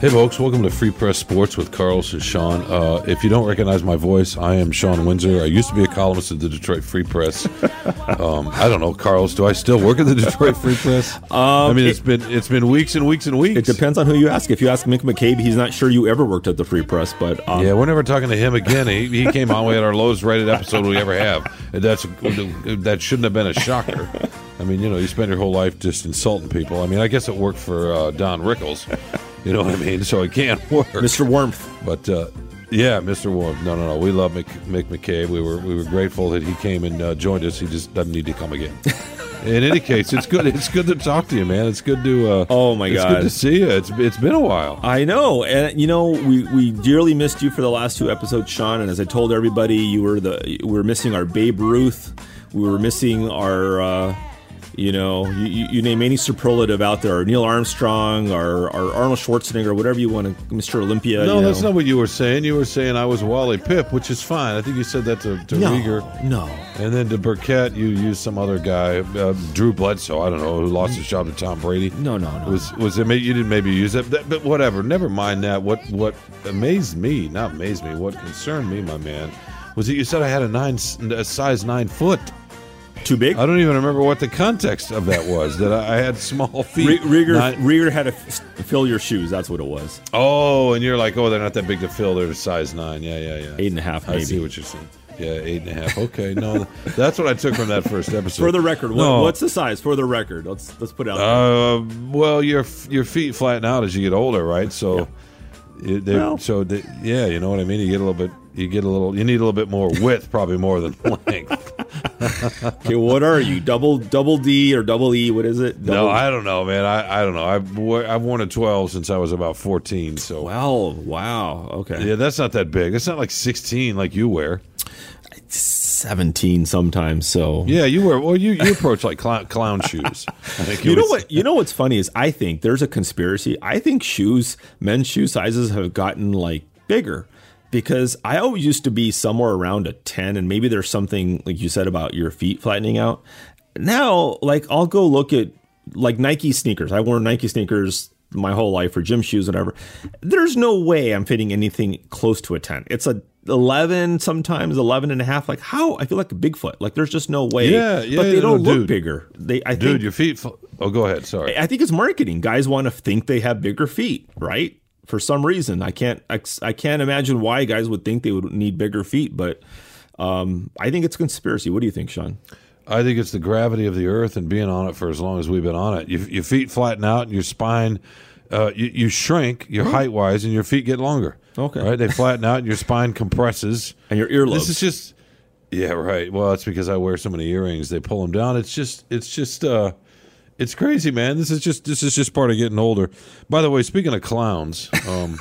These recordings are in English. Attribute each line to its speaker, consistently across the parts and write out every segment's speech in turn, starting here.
Speaker 1: Hey, folks, welcome to Free Press Sports with Carlos and Sean. Uh, if you don't recognize my voice, I am Sean Windsor. I used to be a columnist at the Detroit Free Press. Um, I don't know, Carlos, do I still work at the Detroit Free Press?
Speaker 2: Um,
Speaker 1: I mean,
Speaker 2: it-
Speaker 1: it's been it's been weeks and weeks and weeks.
Speaker 2: It depends on who you ask. If you ask Mick McCabe, he's not sure you ever worked at the Free Press, but um,
Speaker 1: Yeah, we're never talking to him again. He, he came on. We had our lowest rated episode we ever have. That's that shouldn't have been a shocker. I mean, you know, you spend your whole life just insulting people. I mean, I guess it worked for uh, Don Rickles. You know what I mean? So it can't work.
Speaker 2: Mr. Warmth.
Speaker 1: But uh, yeah, Mr. Warm. No, no, no. We love Mick, Mick McCabe. We were we were grateful that he came and uh, joined us. He just doesn't need to come again. In any case, it's good. It's good to talk to you, man. It's good to. Uh,
Speaker 2: Oh, my
Speaker 1: it's
Speaker 2: God.
Speaker 1: good to see you. It's it's been a while.
Speaker 2: I know, and you know, we, we dearly missed you for the last two episodes, Sean. And as I told everybody, you were the we were missing our Babe Ruth, we were missing our, uh, you know, you, you name any superlative out there, or Neil Armstrong, or, or Arnold Schwarzenegger, whatever you want to, Mr. Olympia.
Speaker 1: No,
Speaker 2: you
Speaker 1: that's not what you were saying. You were saying I was Wally Pipp, which is fine. I think you said that to, to
Speaker 2: no,
Speaker 1: Riger.
Speaker 2: no.
Speaker 1: And then to Birkett, you used some other guy, uh, Drew Bledsoe. I don't know who lost his job to Tom Brady.
Speaker 2: No, no, no.
Speaker 1: Was was it? You didn't maybe use that, but, but whatever. Never mind that. What what amazed me, not amazed me. What concerned me, my man, was that you said I had a nine, a size nine foot.
Speaker 2: Too big.
Speaker 1: I don't even remember what the context of that was. that I, I had small feet.
Speaker 2: Re- Riger,
Speaker 1: Nine-
Speaker 2: Riger had to f- fill your shoes. That's what it was.
Speaker 1: oh, and you're like, oh, they're not that big to fill. They're size nine. Yeah, yeah, yeah.
Speaker 2: Eight and a half,
Speaker 1: I see what you're saying. Yeah, eight and a half. Okay, no, that's what I took from that first episode.
Speaker 2: For the record, what,
Speaker 1: No.
Speaker 2: what's the size? For the record, let's let's put it out. there.
Speaker 1: Uh, well, your your feet flatten out as you get older, right? So, it-
Speaker 2: Well.
Speaker 1: so they, yeah, you know what I mean. You get a little bit, you get a little, you need a little bit more width, probably more than length.
Speaker 2: Okay, what are you? Double double D or double E? What is it?
Speaker 1: no, I don't know, man. I, I don't know. I've I've worn a twelve since I was about fourteen. So
Speaker 2: Well, wow. Okay.
Speaker 1: yeah, that's not that big. It's not like sixteen like you wear.
Speaker 2: Seventeen sometimes. So
Speaker 1: Yeah, you wear. Well, you you approach like clown, clown shoes.
Speaker 2: You know what? You know what's funny is I think there's a conspiracy. I think shoes, men's shoe sizes have gotten like bigger because I always used to be somewhere around a ten, and maybe there's something like you said about your feet flattening out. Now, like I'll go look at like Nike sneakers. I wore Nike sneakers my whole life for gym shoes, whatever. There's no way I'm fitting anything close to a 10. It's a 11, sometimes 11 and a half. Like how? I feel like a Bigfoot. Like there's just no way.
Speaker 1: Yeah, yeah,
Speaker 2: But they don't
Speaker 1: no,
Speaker 2: look
Speaker 1: dude.
Speaker 2: bigger. They, I
Speaker 1: dude,
Speaker 2: think,
Speaker 1: your feet. fl- Oh, go ahead. Sorry.
Speaker 2: I think it's marketing. Guys want to think they have bigger feet, right? For some reason, I can't. I, I can't imagine why guys would think they would need bigger feet, but um, I think it's conspiracy. What do you think, Sean?
Speaker 1: I think it's the gravity of the earth and being on it for as long as we've been on it. You, your feet flatten out and your spine, uh, you, you shrink, your height wise, and your feet get longer.
Speaker 2: Okay.
Speaker 1: Right? They flatten out and your spine compresses.
Speaker 2: And your earlobes.
Speaker 1: This is just, yeah, right. Well, it's because I wear so many earrings. They pull them down. It's just, it's just, uh, it's crazy, man. This is just, this is just part of getting older. By the way, speaking of clowns, um,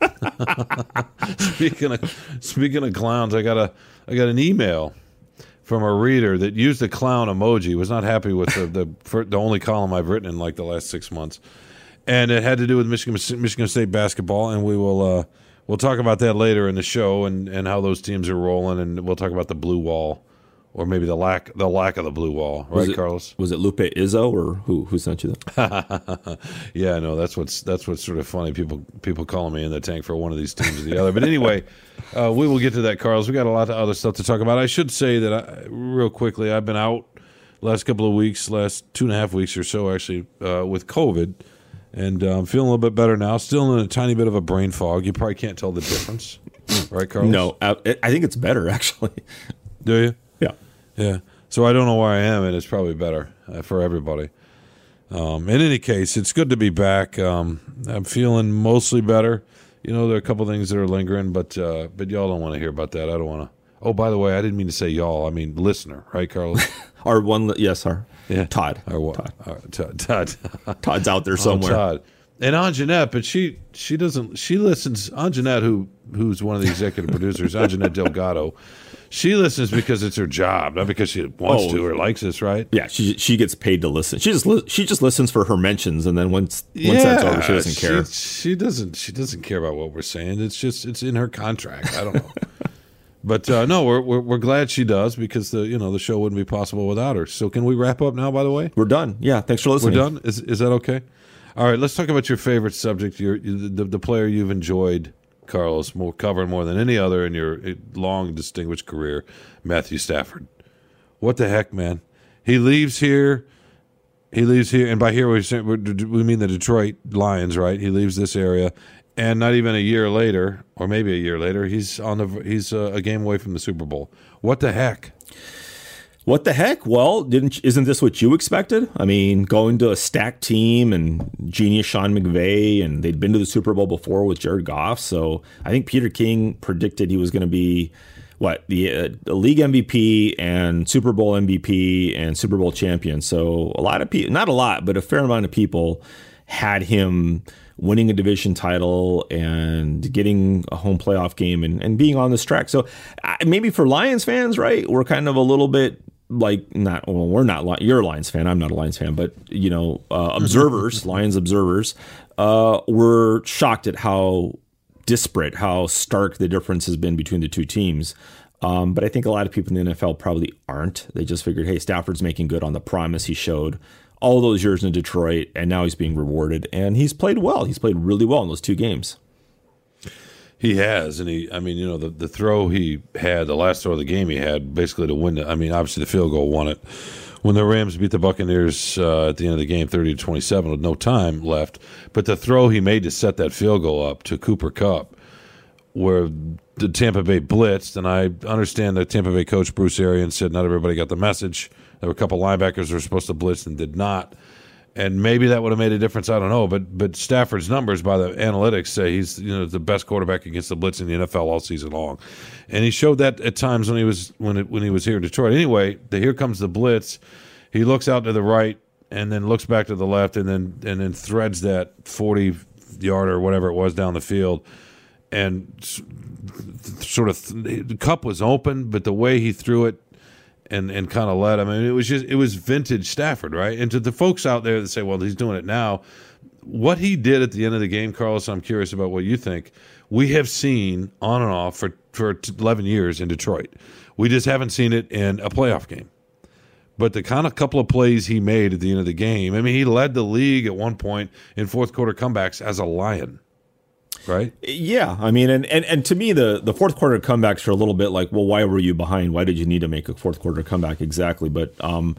Speaker 1: speaking of speaking of clowns, I got a I got an email from a reader that used the clown emoji. Was not happy with the the, for, the only column I've written in like the last six months, and it had to do with Michigan Michigan State basketball. And we will uh, we'll talk about that later in the show and and how those teams are rolling, and we'll talk about the blue wall. Or maybe the lack the lack of the blue wall, right,
Speaker 2: Was it-
Speaker 1: Carlos?
Speaker 2: Was it Lupe Izzo or who? Who sent you that?
Speaker 1: Yeah, no, that's what's that's what's sort of funny. People people calling me in the tank for one of these teams or the other. But anyway, uh, we will get to that, Carlos. We got a lot of other stuff to talk about. I should say that I, real quickly. I've been out last couple of weeks, last two and a half weeks or so, actually, uh, with COVID, and uh, I'm feeling a little bit better now. Still in a tiny bit of a brain fog. You probably can't tell the difference, right, Carlos?
Speaker 2: No, I, I think it's better actually.
Speaker 1: Do you?
Speaker 2: Yeah.
Speaker 1: So I don't know where I am, and it's probably better uh, for everybody. Um, in any case, it's good to be back. Um, I'm feeling mostly better. You know, there are a couple things that are lingering, but uh, but y'all don't want to hear about that. I don't want to. Oh, by the way, I didn't mean to say y'all. I mean listener, right, Carlos?
Speaker 2: Our one, yes, our
Speaker 1: Yeah.
Speaker 2: Todd.
Speaker 1: What?
Speaker 2: Todd.
Speaker 1: Todd. Todd.
Speaker 2: Todd's out there
Speaker 1: Oh,
Speaker 2: somewhere.
Speaker 1: Todd. And Anjanette, but she she doesn't she listens Anjanette who who's one of the executive producers, Anjanette Delgado. She listens because it's her job, not because she wants
Speaker 2: Oh.
Speaker 1: to or likes us, right?
Speaker 2: Yeah, she she gets paid to listen. She just li- she just listens for her mentions, and then once once that's over, she doesn't care.
Speaker 1: She, doesn't. She doesn't care about what we're saying. It's just it's in her contract. I don't know. but uh, no, we're, we're we're glad she does because the you know the show wouldn't be possible without her. So can we wrap up now? By the way,
Speaker 2: We're done. Yeah, thanks for listening.
Speaker 1: we're done. Is is that okay? All right. Let's talk about your favorite subject. Your the, the player you've enjoyed, Carlos, more covering more than any other in your eh, long distinguished career, Matthew Stafford. What the heck, man? He leaves here. He leaves here, and by here we we mean the Detroit Lions, right? He leaves this area, and not even a year later, or maybe a year later, he's on the he's uh, a game away from the Super Bowl. What the heck?
Speaker 2: What the heck? Well, didn't isn't this what you expected? I mean, going to a stacked team and genius Sean McVay, and they'd been to the Super Bowl before with Jared Goff. So I think Peter King predicted he was going to be what the, uh, league MVP and Super Bowl MVP and Super Bowl champion. So a lot of people, not a lot, but a fair amount of people had him winning a division title and getting a home playoff game and, and being on this track. So maybe for Lions fans, right, we're kind of a little bit like not well we're not you're a Lions fan I'm not a Lions fan but you know uh, observers Lions observers uh, were shocked at how disparate how stark the difference has been between the two teams. Um, but I think a lot of people in the NFL probably aren't. They just figured hey Stafford's making good on the promise he showed all those years in Detroit and now he's being rewarded and he's played well. He's played really well in those two games
Speaker 1: He has, and he. I mean, you know, the, the throw he had, the last throw of the game he had, basically to win. it. I mean, obviously the field goal won it. When the Rams beat the Buccaneers uh, at the end of the game, thirty to twenty-seven, with no time left, but the throw he made to set that field goal up to Cooper Kupp, where the Tampa Bay blitzed, and I understand that Tampa Bay coach Bruce Arians said not everybody got the message. There were a couple linebackers that were supposed to blitz and did not and maybe that would have made a difference. I don't know, but but Stafford's numbers by the analytics say he's you know the best quarterback against the blitz in the NFL all season long, and he showed that at times when he was when it, when he was here in Detroit. Anyway, the, here comes the blitz. He looks out to the right and then looks back to the left and then and then threads that forty yard or whatever it was down the field, and sort of the Kupp was open, but the way he threw it and and kind of led. I mean, it was just it was vintage Stafford, right? And to the folks out there that say, "Well, he's doing it now," what he did at the end of the game, Carlos, I'm curious about what you think. We have seen on and off for for 11 years in Detroit. We just haven't seen it in a playoff game. But the kind of couple of plays he made at the end of the game, I mean, he led the league at one point in fourth quarter comebacks as a Lion, right?
Speaker 2: Yeah, I mean, and, and and to me, the the fourth quarter comebacks are a little bit like, well, why were you behind? Why did you need to make a fourth quarter comeback exactly? But um,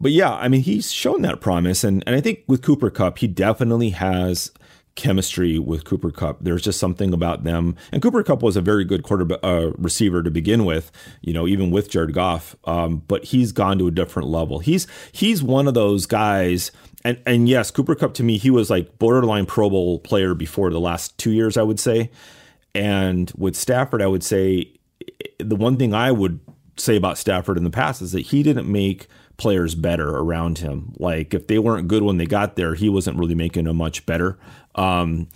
Speaker 2: but yeah, I mean, he's shown that promise, and and I think with Cooper Kupp, he definitely has chemistry with Cooper Kupp. There's just something about them, and Cooper Kupp was a very good quarter uh, receiver to begin with. You know, even with Jared Goff, um, but he's gone to a different level. He's he's one of those guys. And, and yes, Cooper Kupp to me, he was like borderline Pro Bowl player before the last two years, I would say. And with Stafford, I would say the one thing I would say about Stafford in the past is that he didn't make players better around him. Like if they weren't good when they got there, he wasn't really making them much better. Um,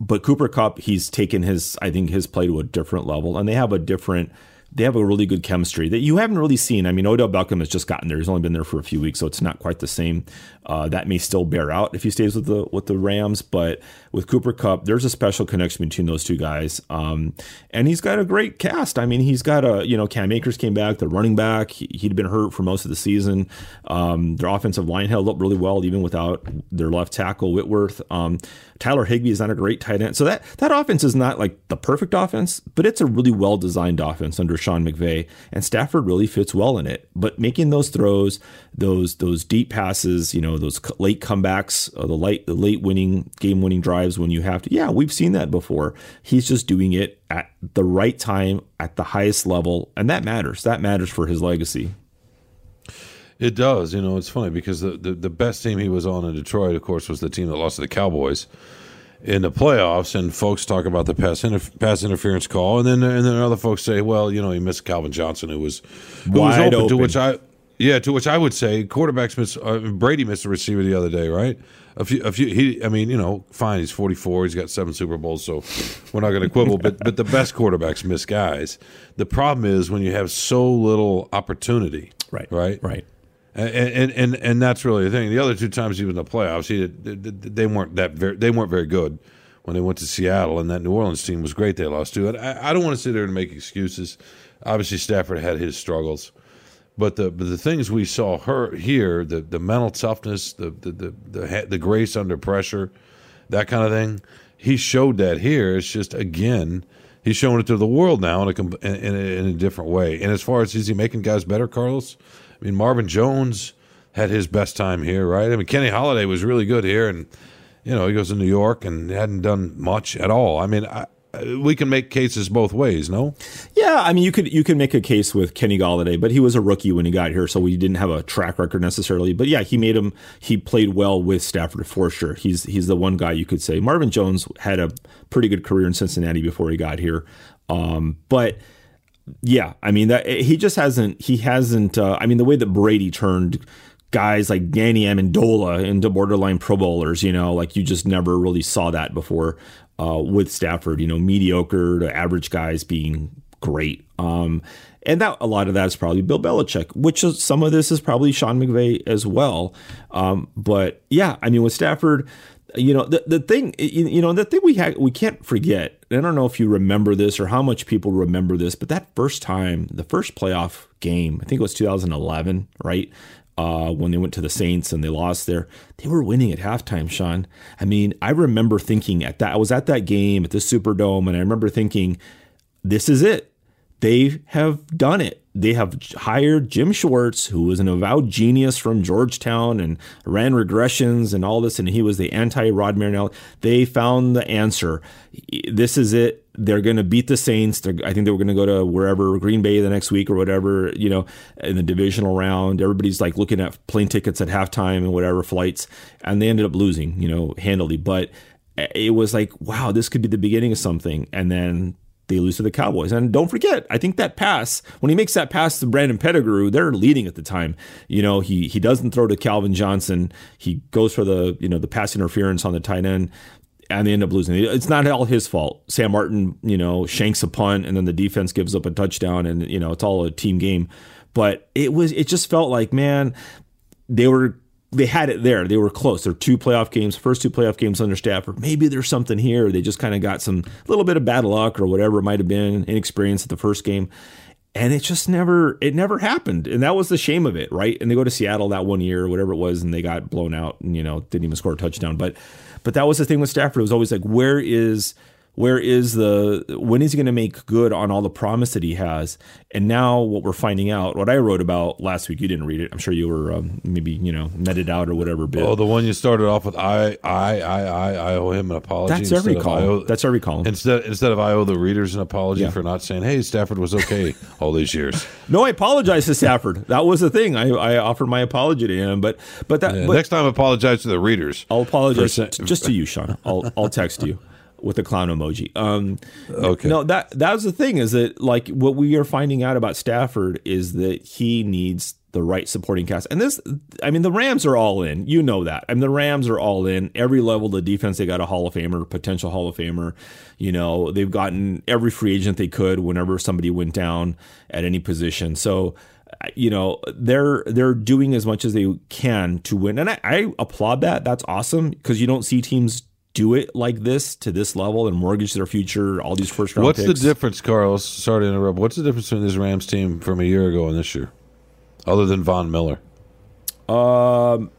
Speaker 2: but Cooper Kupp, he's taken his, I think, his play to a different level, and they have a different. They have a really good chemistry that you haven't really seen. I mean, Odell Beckham has just gotten there; he's only been there for a few weeks, so it's not quite the same. Uh, that may still bear out if he stays with the with the Rams, but with Cooper Kupp, there's a special connection between those two guys, um, and he's got a great cast. I mean, he's got a you know Cam Akers came back, the running back. He, he'd been hurt for most of the season. Um, their offensive line held up really well, even without their left tackle Whitworth. Um, Tyler Higbee is not a great tight end, so that that offense is not like the perfect offense, but it's a really well designed offense under Sean McVay, and Stafford really fits well in it. But making those throws, those those deep passes, you know, those late comebacks, uh, the late the late winning game winning drives when you have to. Yeah, we've seen that before. He's just doing it at the right time at the highest level, and that matters. That matters for his legacy.
Speaker 1: It does. You know, it's funny because the, the, the best team he was on in Detroit, of course, was the team that lost to the Cowboys in the playoffs. And folks talk about the pass, interf- pass interference call, and then and then other folks say, well, you know, he missed Calvin Johnson, who was who was
Speaker 2: Wide
Speaker 1: open, To which I, yeah, to which I would say, quarterbacks miss. Uh, Brady missed a receiver the other day, right? A few, a few. He, I mean, you know, fine. He's forty four. He's got seven Super Bowls, so we're not going to quibble. but but the best quarterbacks miss guys. The problem is when you have so little opportunity.
Speaker 2: Right.
Speaker 1: Right.
Speaker 2: Right.
Speaker 1: And, and and that's really the thing. The other two times he was in the playoffs, he they, weren't that very they weren't very good when they went to Seattle, and that New Orleans team was great. They lost to it. I, I don't want to sit there and make excuses. Obviously, Stafford had his struggles, but the but the things we saw her here, the the mental toughness, the the the the, the grace under pressure, that kind of thing, he showed that here. It's just again. He's showing it to the world now in a, in, a, in a different way. And as far as is he making guys better, Carlos? I mean, Marvin Jones had his best time here, right? I mean, Kenny Golladay was really good here, and you know he goes to New York and hadn't done much at all. I mean, I, we can make cases both ways, no?
Speaker 2: Yeah, I mean, you could you could make a case with Kenny Golladay, but he was a rookie when he got here, so we didn't have a track record necessarily. But yeah, he made him. He played well with Stafford for sure. He's he's the one guy you could say. Marvin Jones had a pretty good career in Cincinnati before he got here, um, but yeah, I mean that he just hasn't. He hasn't. Uh, I mean, the way that Brady turned guys like Danny Amendola into borderline Pro Bowlers, you know, like you just never really saw that before uh, with Stafford. You know, mediocre to average guys being great. Um, and that a lot of that is probably Bill Belichick, which is, some of this is probably Sean McVay as well. Um, but yeah, I mean with Stafford, you know the the thing you, know the thing we had we can't forget. I don't know if you remember this or how much people remember this, but that first time, the first playoff game, I think it was 2011, right? Uh, when they went to the Saints and they lost there, they were winning at halftime, Sean. I mean, I remember thinking at that, I was at that game at the Superdome, and I remember thinking, this is it. They have done it. They have hired Jim Schwartz, who was an avowed genius from Georgetown and ran regressions and all this, and he was the anti Rod Marinelli. They found the answer. This is it. They're going to beat the Saints. They're, I think they were going to go to wherever Green Bay the next week or whatever. You know, in the divisional round, everybody's like looking at plane tickets at halftime and whatever flights, and they ended up losing. You know, handily, but eh, it was like, wow, this could be the beginning of something, and then they lose to the Cowboys. And don't forget, I think that pass, when he makes that pass to Brandon Pettigrew, they're leading at the time. You know, he he doesn't throw to Calvin Johnson. He goes for the, you know, the pass interference on the tight end. And they end up losing. It's not all his fault. Sam Martin, you know, shanks a punt, and then the defense gives up a touchdown, and you know it's all a team game. But it was, it just felt like, man, they were they had it there. They were close. They're two playoff games, first two playoff games under Stafford. Maybe there's something here. They just kind of got some little bit of bad luck or whatever it might have been, inexperience at the first game. And it just never it never happened. And that was the shame of it, right? And they go to Seattle that one year or whatever it was, and they got blown out and, you know, didn't even score a touchdown. But but that was the thing with Stafford. It was always like, where is where is the when is he going to make good on all the promise that he has and now what we're finding out what i wrote about last week you didn't read it i'm sure you were um, maybe you know netted out or whatever bit
Speaker 1: Oh, the one you started off with, I, I, I, I, I owe him an apology.
Speaker 2: that's every call
Speaker 1: owe-
Speaker 2: that's every call
Speaker 1: Instead, instead of I owe the readers an apology
Speaker 2: Yeah.
Speaker 1: for not saying, "Hey, Stafford was okay all these years."
Speaker 2: no i apologize to stafford that was the thing i, I offered my apology to him but but that
Speaker 1: Yeah,
Speaker 2: but
Speaker 1: next time, apologize to the readers.
Speaker 2: i'll apologize just to you sean i'll i'll text you with the clown emoji um
Speaker 1: Okay.
Speaker 2: No, that that was the thing is that like what we are finding out about Stafford is that he needs the right supporting cast. And this I mean the Rams are all in. You know that. I mean the Rams are all in. Every level the defense they got a Hall of Famer, potential Hall of Famer. You know, they've gotten every free agent they could whenever somebody went down at any position. So you know they're they're doing as much as they can to win, and I, I applaud that. That's awesome because you don't see teams do it like this to this level and mortgage their future. All these first round.
Speaker 1: What's
Speaker 2: picks.
Speaker 1: the difference, Carlos? Sorry to interrupt. What's the difference between this Rams team from a year ago and this year, other than Von Miller?
Speaker 2: Um,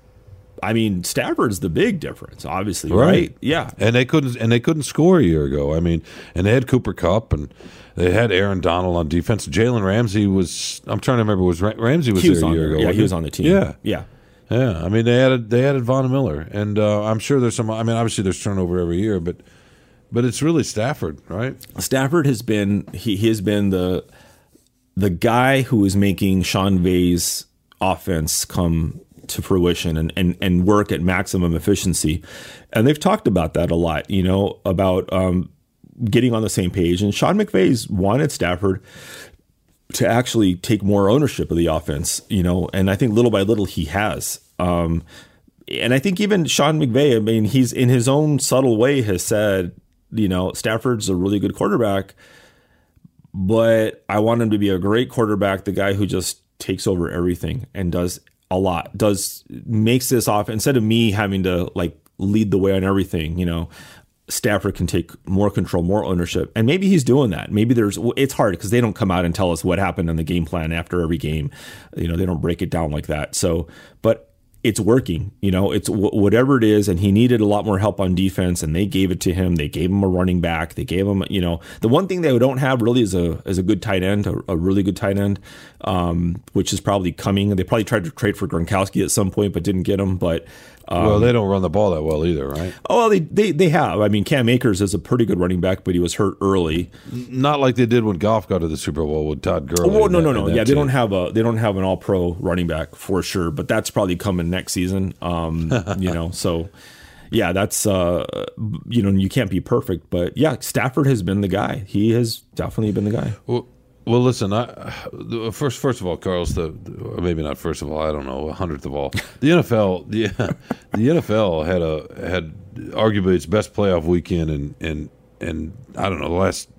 Speaker 2: I mean, Stafford's the big difference, obviously, right?
Speaker 1: Right.
Speaker 2: Yeah.
Speaker 1: And they couldn't and they couldn't score a year ago. I mean, and they had Cooper Kupp and they had Aaron Donald on defense. Jalen Ramsey was. I'm trying to remember. Was Ramsey was
Speaker 2: was
Speaker 1: there a year
Speaker 2: there.
Speaker 1: ago?
Speaker 2: Yeah, he was on the team.
Speaker 1: Yeah,
Speaker 2: Yeah.
Speaker 1: Yeah. I mean, they added they added Von Miller, and uh, I'm sure there's some. I mean, obviously there's turnover every year, but but it's really Stafford, right?
Speaker 2: Stafford has been he, he has been the the guy who is making Sean Vay's offense come to fruition and, and, and work at maximum efficiency. And they've talked about that a lot, you know, about um, getting on the same page. And Sean McVay's wanted Stafford to actually take more ownership of the offense, you know, and I think little by little he has. Um, and I think even Sean McVay, I mean, he's in his own subtle way has said, you know, Stafford's a really good quarterback, but I want him to be a great quarterback, the guy who just takes over everything and does a lot, does makes this off instead of me having to like lead the way on everything, you know. Stafford can take more control, more ownership, and maybe he's doing that. Maybe there's it's hard because they don't come out and tell us what happened in the game plan after every game. You know, they don't break it down like that. So, but it's working. You know, it's w- whatever it is, and he needed a lot more help on defense, and they gave it to him. They gave him a running back. They gave him, you know, the one thing they don't have really is a is a good tight end, a, a really good tight end, um, which is probably coming. They probably tried to trade for Gronkowski at some point, but didn't get him. But
Speaker 1: um, well, they don't run the ball that well either, right?
Speaker 2: Oh, well, they, they they have. I mean, Cam Akers is a pretty good running back, but he was hurt early.
Speaker 1: Not like they did when Goff got to the Super Bowl with Todd Gurley.
Speaker 2: Oh, no, no, no. Yeah, team. they don't have a they don't have an All Pro running back for sure, but that's probably coming next season. Um, you know, so yeah, that's uh, you know, you can't be perfect, but yeah, Stafford has been the guy. He has definitely been the guy.
Speaker 1: Well, well, listen. I, first, first of all, Carlos. The maybe not first of all. I don't know. A hundredth of all. The NFL. The the NFL had a had arguably its best playoff weekend in in in I don't know the last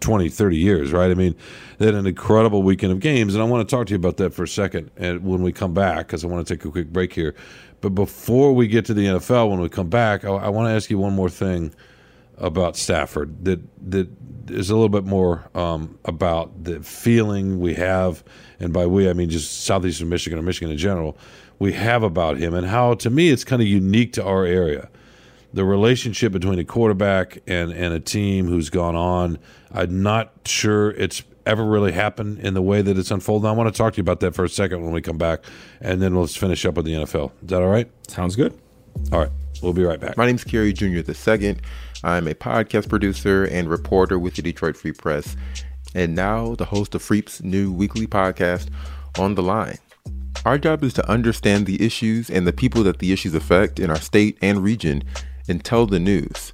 Speaker 1: 20, 30 years. Right. I mean, they had an incredible weekend of games, and I want to talk to you about that for a second. And when we come back, because I want to take a quick break here. But before we get to the NFL, when we come back, I, I want to ask you one more thing about Stafford that that is a little bit more um, about the feeling we have, and by we I mean just southeastern Michigan or Michigan in general, we have about him, and how to me it's kind of unique to our area. The relationship between a quarterback and and a team who's gone on, I'm not sure it's ever really happened in the way that it's unfolded. I want to talk to you about that for a second when we come back, and then let's finish up with the NFL. Is that all right?
Speaker 2: Sounds good.
Speaker 1: All right, we'll be right back.
Speaker 3: My name's Kerry Jr. the second. I'm a podcast producer and reporter with the Detroit Free Press, and now the host of Freep's new weekly podcast, On the Line. Our job is to understand the issues and the people that the issues affect in our state and region and tell the news.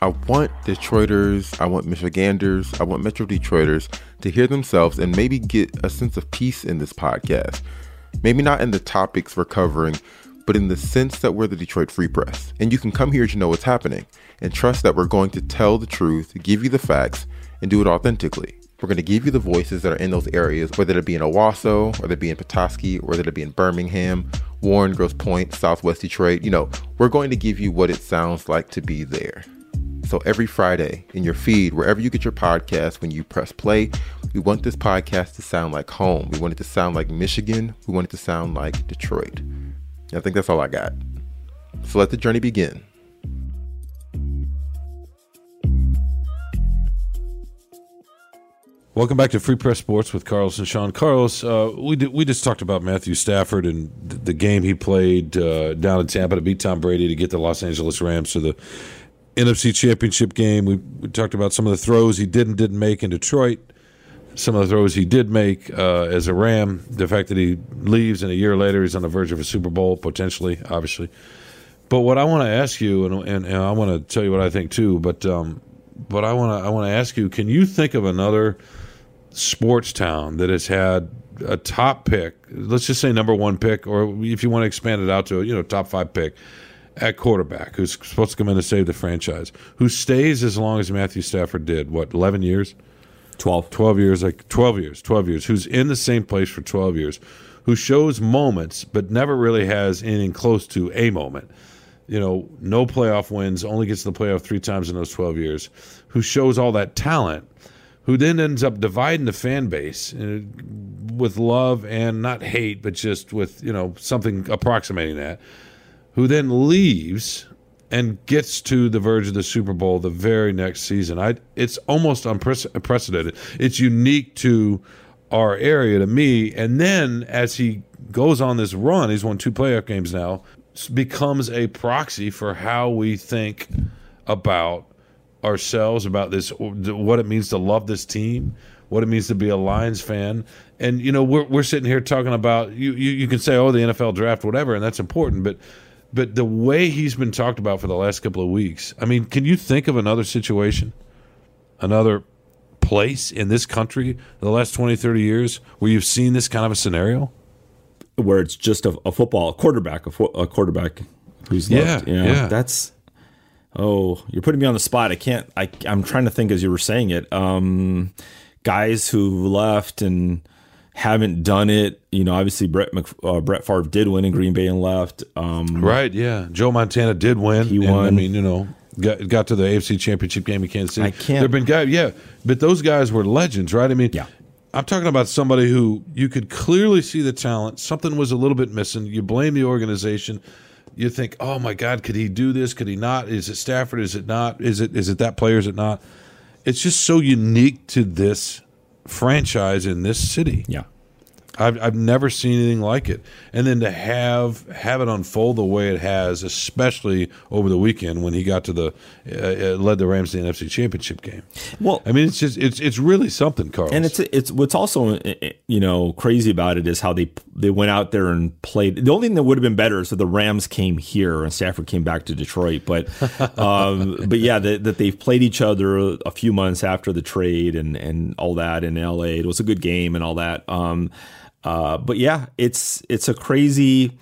Speaker 3: I want Detroiters, I want Michiganders, I want Metro Detroiters to hear themselves and maybe get a sense of peace in this podcast. Maybe not in the topics we're covering, but in the sense that we're the Detroit Free Press. And you can come here to know what's happening and trust that we're going to tell the truth, give you the facts, and do it authentically. We're going to give you the voices that are in those areas, whether it be in Owosso, whether it be in Petoskey, whether it be in Birmingham, Warren, Grosse Pointe, Southwest Detroit. You know, we're going to give you what it sounds like to be there. So every Friday in your feed, wherever you get your podcast, when you press play, we want this podcast to sound like home. We want it to sound like Michigan. We want it to sound like Detroit. I think that's all I got. So let the journey begin.
Speaker 1: Welcome back to Free Press Sports with Carlos and Sean. Carlos, uh, we did, we just talked about Matthew Stafford and the game he played uh, down in Tampa to beat Tom Brady to get the Los Angeles Rams to the NFC Championship game. We, we talked about some of the throws he did and didn't make in Detroit, some of the throws he did make uh, as a Ram, the fact that he leaves and a year later he's on the verge of a Super Bowl potentially, obviously. But what I want to ask you, and, and, and I want to tell you what I think too, but um, but I want to I want to ask you, can you think of another – sports town that has had a top pick, let's just say number one pick, or if you want to expand it out to you know top five pick at quarterback, who's supposed to come in to save the franchise, who stays as long as Matthew Stafford did, what eleven years,
Speaker 2: 12.
Speaker 1: 12 years, like twelve years, twelve years, who's in the same place for twelve years, who shows moments but never really has anything close to a moment. You know, no playoff wins, only gets to the playoff three times in those twelve years, who shows all that talent who then ends up dividing the fan base uh, with love and not hate, but just with you know something approximating that. Who then leaves and gets to the verge of the Super Bowl the very next season. I it's almost unprecedented. It's unique to our area to me. And then as he goes on this run, he's won two playoff games now, becomes a proxy for how we think about ourselves about this, what it means to love this team, what it means to be a Lions fan. And you know, we're we're sitting here talking about you. You, you can say, oh, the NFL draft, whatever, and that's important, but. But the way he's been talked about for the last couple of weeks, I mean, can you think of another situation, another place in this country in the last 20, 30 years where you've seen this kind of a scenario?
Speaker 2: where it's just a, a football a quarterback, a, fo- a quarterback who's loved.
Speaker 1: Yeah,
Speaker 2: You know,
Speaker 1: yeah.
Speaker 2: That's oh, you're putting me on the spot. I can't. I I'm trying to think as you were saying it. Um, guys who left and haven't done it. You know, obviously Brett Mc, uh, Brett Favre did win in Green Bay and left. Um,
Speaker 1: Right, yeah. Joe Montana did win.
Speaker 2: He
Speaker 1: and, I mean, you know, got got to the AFC Championship game in Kansas City.
Speaker 2: I can't-
Speaker 1: There've been guys, yeah, but those guys were legends, right? I mean,
Speaker 2: Yeah.
Speaker 1: I'm talking about somebody who you could clearly see the talent. Something was a little bit missing. You blame the organization. You think, oh my God, could he do this? Could he not? Is it Stafford? Is it not? Is it is it that player? Is it not? It's just so unique to this franchise in this city.
Speaker 2: yeah.
Speaker 1: I've I've never seen anything like it. And then to have have it unfold the way it has, especially over the weekend when he got to the uh, uh, led the Rams to the NFC Championship game.
Speaker 2: Well,
Speaker 1: I mean, it's just it's it's really something, Carl.
Speaker 2: And it's it's what's also you know crazy about it is how they they went out there and played. The only thing that would have been better is if the Rams came here and Stafford came back to Detroit. But um, but yeah, that, that they've played each other a few months after the trade and and all that in L.A. It was a good game and all that. Um, uh, but yeah, it's it's a crazy.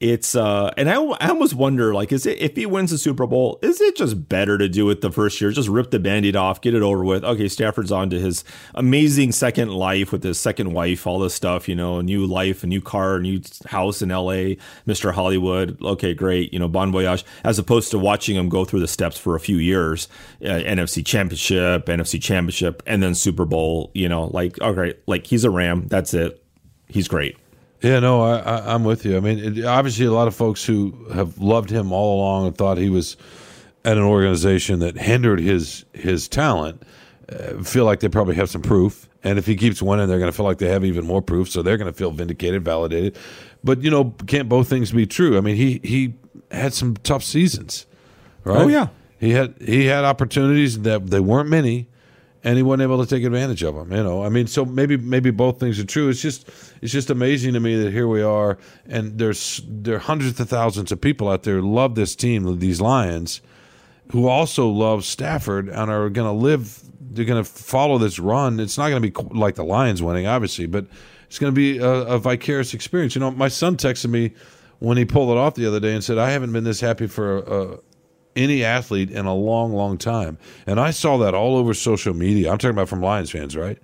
Speaker 2: It's uh, and I, I almost wonder like, is it if he wins the Super Bowl, is it just better to do it the first year, just rip the band-aid off, get it over with? Okay, Stafford's on to his amazing second life with his second wife, all this stuff, you know, a new life, a new car, a new house in L.A., Mister Hollywood. Okay, great, you know, bon voyage. As opposed to watching him go through the steps for a few years, uh, NFC Championship, NFC Championship, and then Super Bowl. You know, like okay, like he's a Ram. That's it. He's great.
Speaker 1: yeah, no, I, I, I'm with you. I mean, it, obviously, a lot of folks who have loved him all along and thought he was at an organization that hindered his his talent uh, feel like they probably have some proof. And if he keeps winning, they're going to feel like they have even more proof. So they're going to feel vindicated, validated. But you know, can't both things be true? I mean, he he had some tough seasons, right?
Speaker 2: Oh, yeah.
Speaker 1: he had he had opportunities that they weren't many, and he wasn't able to take advantage of them. You know, I mean, so maybe maybe both things are true. It's just it's just amazing to me that here we are, and there's there are hundreds of thousands of people out there who love this team, these Lions, who also love Stafford and are going to live. They're going to follow this run. It's not going to be like the Lions winning, obviously, but it's going to be a, a vicarious experience. You know, my son texted me when he pulled it off the other day and said, "I haven't been this happy for a, any athlete in a long, long time. And I saw that all over social media. I'm talking about from Lions fans, right?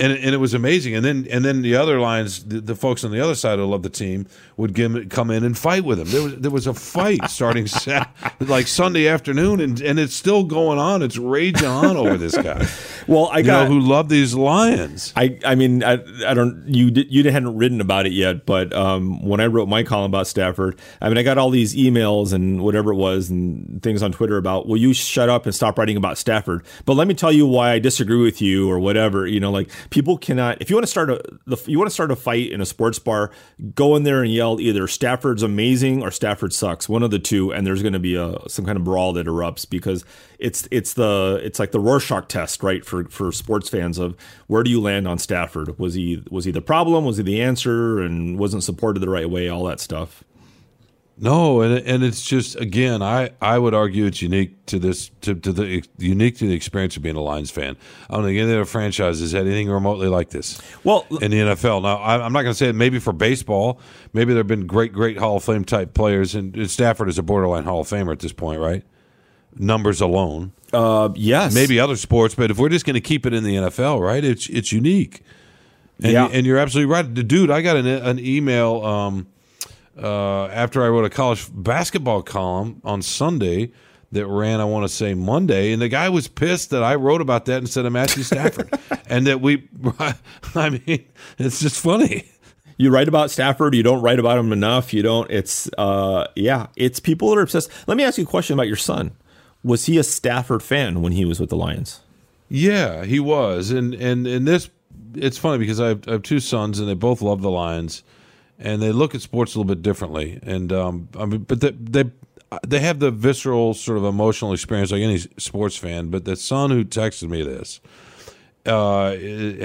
Speaker 1: And, and it was amazing. And then and then the other Lions, the, the folks on the other side of love the team, would give, come in and fight with him. There was there was a fight starting Sat, like Sunday afternoon, and, and it's still going on. It's raging on over this guy.
Speaker 2: Well, I
Speaker 1: You
Speaker 2: got
Speaker 1: know who love these Lions.
Speaker 2: I, I mean, I, I don't. You you hadn't written about it yet, but um, when I wrote my column about Stafford, I mean, I got all these emails and whatever it was and things on Twitter about, will you shut up and stop writing about Stafford? But let me tell you why I disagree with you or whatever. You know, like people cannot. If you want to start a, you want to start a fight in a sports bar, go in there and yell either Stafford's amazing or Stafford sucks, one of the two, and there's going to be a some kind of brawl that erupts because it's it's the it's like the Rorschach test, right? For for sports fans of where do you land on Stafford? Was he was he the problem? Was he the answer? And wasn't supported the right way? All that stuff.
Speaker 1: No, and and it's just again, I, I would argue it's unique to this to, to the unique to the experience of being a Lions fan. I don't think any other franchise has had anything remotely like this.
Speaker 2: Well,
Speaker 1: in the NFL. Now, I- I'm not going to say it maybe for baseball. Maybe there have been great, great Hall of Fame type players, and Stafford is a borderline Hall of Famer at this point, right? Numbers alone,
Speaker 2: uh, yes,
Speaker 1: maybe other sports, but if we're just going to keep it in the NFL, right? It's it's unique. And,
Speaker 2: Yeah.
Speaker 1: and you're absolutely right, dude. I got an, an email um, uh, after I wrote a college basketball column on Sunday that ran, I want to say Monday, and the guy was pissed that I wrote about that instead of Matthew Stafford, and that we. I mean, it's just funny.
Speaker 2: you write about Stafford, you don't write about him enough. You don't. It's uh, yeah, it's people that are obsessed. Let me ask you a question about your son. Was he a Stafford fan when he was with the Lions?
Speaker 1: Yeah, he was, and and and this it's funny because I have, I have two sons and they both love the Lions, and they look at sports a little bit differently. And um, I mean, but they they they have the visceral sort of emotional experience like any sports fan. But the son who texted me this, uh,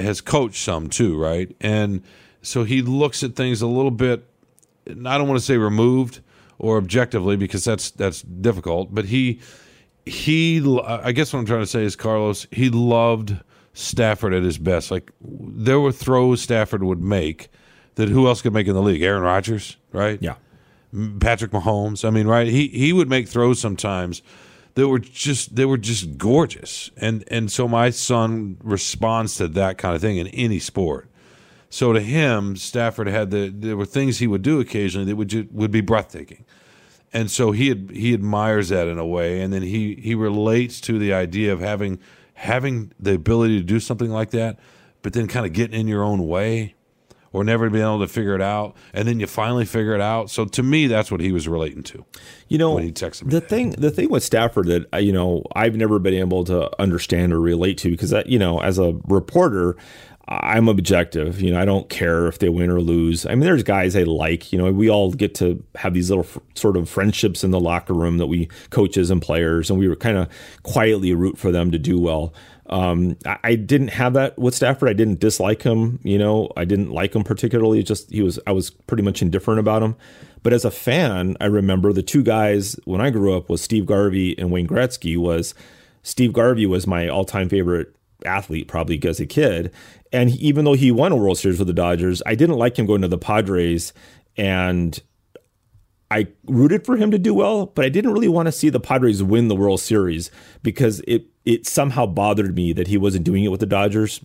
Speaker 1: has coached some too, right? And so he looks at things a little bit. I don't want to say removed or objectively because that's that's difficult, but he he. I guess what I'm trying to say is Carlos. He loved Stafford at his best. Like there were throws Stafford would make that who else could make in the league? Aaron Rodgers, right?
Speaker 2: Yeah.
Speaker 1: Patrick Mahomes. I mean, right? He he would make throws sometimes that were just they were just gorgeous. And and so my son responds to that kind of thing in any sport. So to him, Stafford had the there were things he would do occasionally that would ju- would be breathtaking. And so he ad, he admires that in a way and then he he relates to the idea of having having the ability to do something like that, but then kind of getting in your own way or never being able to figure it out, and then you finally figure it out. So to me, that's what he was relating to.
Speaker 2: You know,
Speaker 1: when he texted me
Speaker 2: the thing, the thing with Stafford that uh, you know I've never been able to understand or relate to because that you know as a reporter. I'm objective. You know, I don't care if they win or lose. I mean, there's guys I like. You know, we all get to have these little f- sort of friendships in the locker room that we coaches and players, and we were kind of quietly root for them to do well. Um, I, I, didn't have that with Stafford. I didn't dislike him. You know, I didn't like him particularly. Just he was. I was pretty much indifferent about him. But as a fan, I remember the two guys when I grew up was Steve Garvey and Wayne Gretzky. Was Steve Garvey was my all-time favorite athlete probably as a kid. And he, even though he won a World Series with the Dodgers, I didn't like him going to the Padres. And I rooted for him to do well, but I didn't really want to see the Padres win the World Series because it it somehow bothered me that he wasn't doing it with the Dodgers.